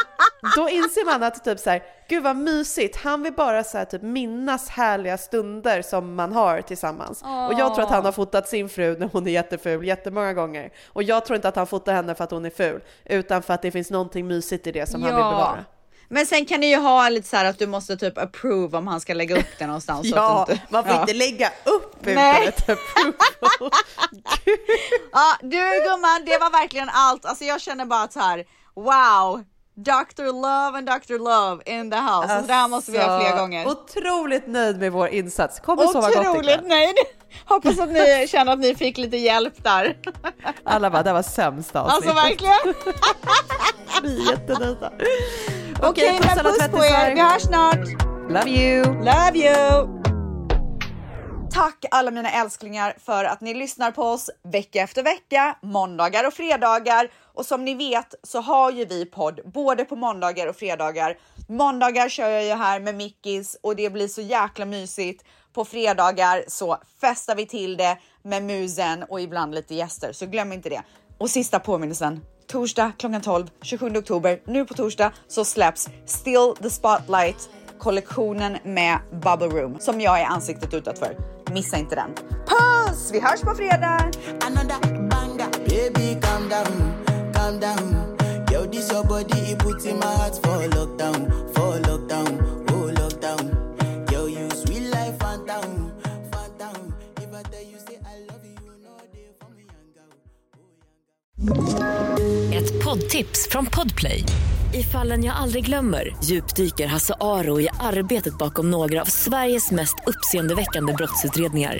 då inser man att typ så här, gud vad mysigt, han vill bara så här, typ minnas härliga stunder som man har tillsammans. Och jag tror att han har fotat sin fru när hon är jätteful jättemånga gånger. Och jag tror inte att han fotar henne för att hon är ful, utan för att det finns någonting mysigt i det som han vill bevara. Men sen kan ni ju ha lite så här att du måste typ approve om han ska lägga upp det någonstans. så Ja, att du inte, man får ja. inte lägga upp utan Nej. ett approval. Ja, du gumman, det var verkligen allt. Alltså jag känner bara att så här, wow, Dr. Love and Dr. Love in the house. så det här måste vi göra fler gånger. Alltså, Otroligt nöjd med vår insats. Kommer sova gott Otroligt nöjd. Hoppas att ni känner att ni fick lite hjälp där. Alla bara, det var sämsta Alltså avsnittet. verkligen. Vi är jättenöjda. Okej, puss men alla puss på er. Vi hörs snart. Love you! Love you! Tack alla mina älsklingar för att ni lyssnar på oss vecka efter vecka, måndagar och fredagar. Och som ni vet så har ju vi podd både på måndagar och fredagar. Måndagar kör jag ju här med Mickis och det blir så jäkla mysigt. På fredagar så festar vi till det med musen och ibland lite gäster, så glöm inte det. Och sista påminnelsen. Torsdag klockan 12, 27 oktober, nu på torsdag så släpps Still the Spotlight kollektionen med Bubble Room som jag är ansiktet utåt för. Missa inte den. Puss! Vi hörs på fredag! Calm down. Yo, this your body, it puts in my heart for lockdown, for lockdown, oh lockdown. Yo, you sweet life, phantom, phantom. If I tell you, say I love you, you know they for me, young girl. Ett poddtips från Podplay. I fallen jag aldrig glömmer djupdyker Hasse Aro i arbetet bakom några av Sveriges mest uppseendeväckande brottsutredningar.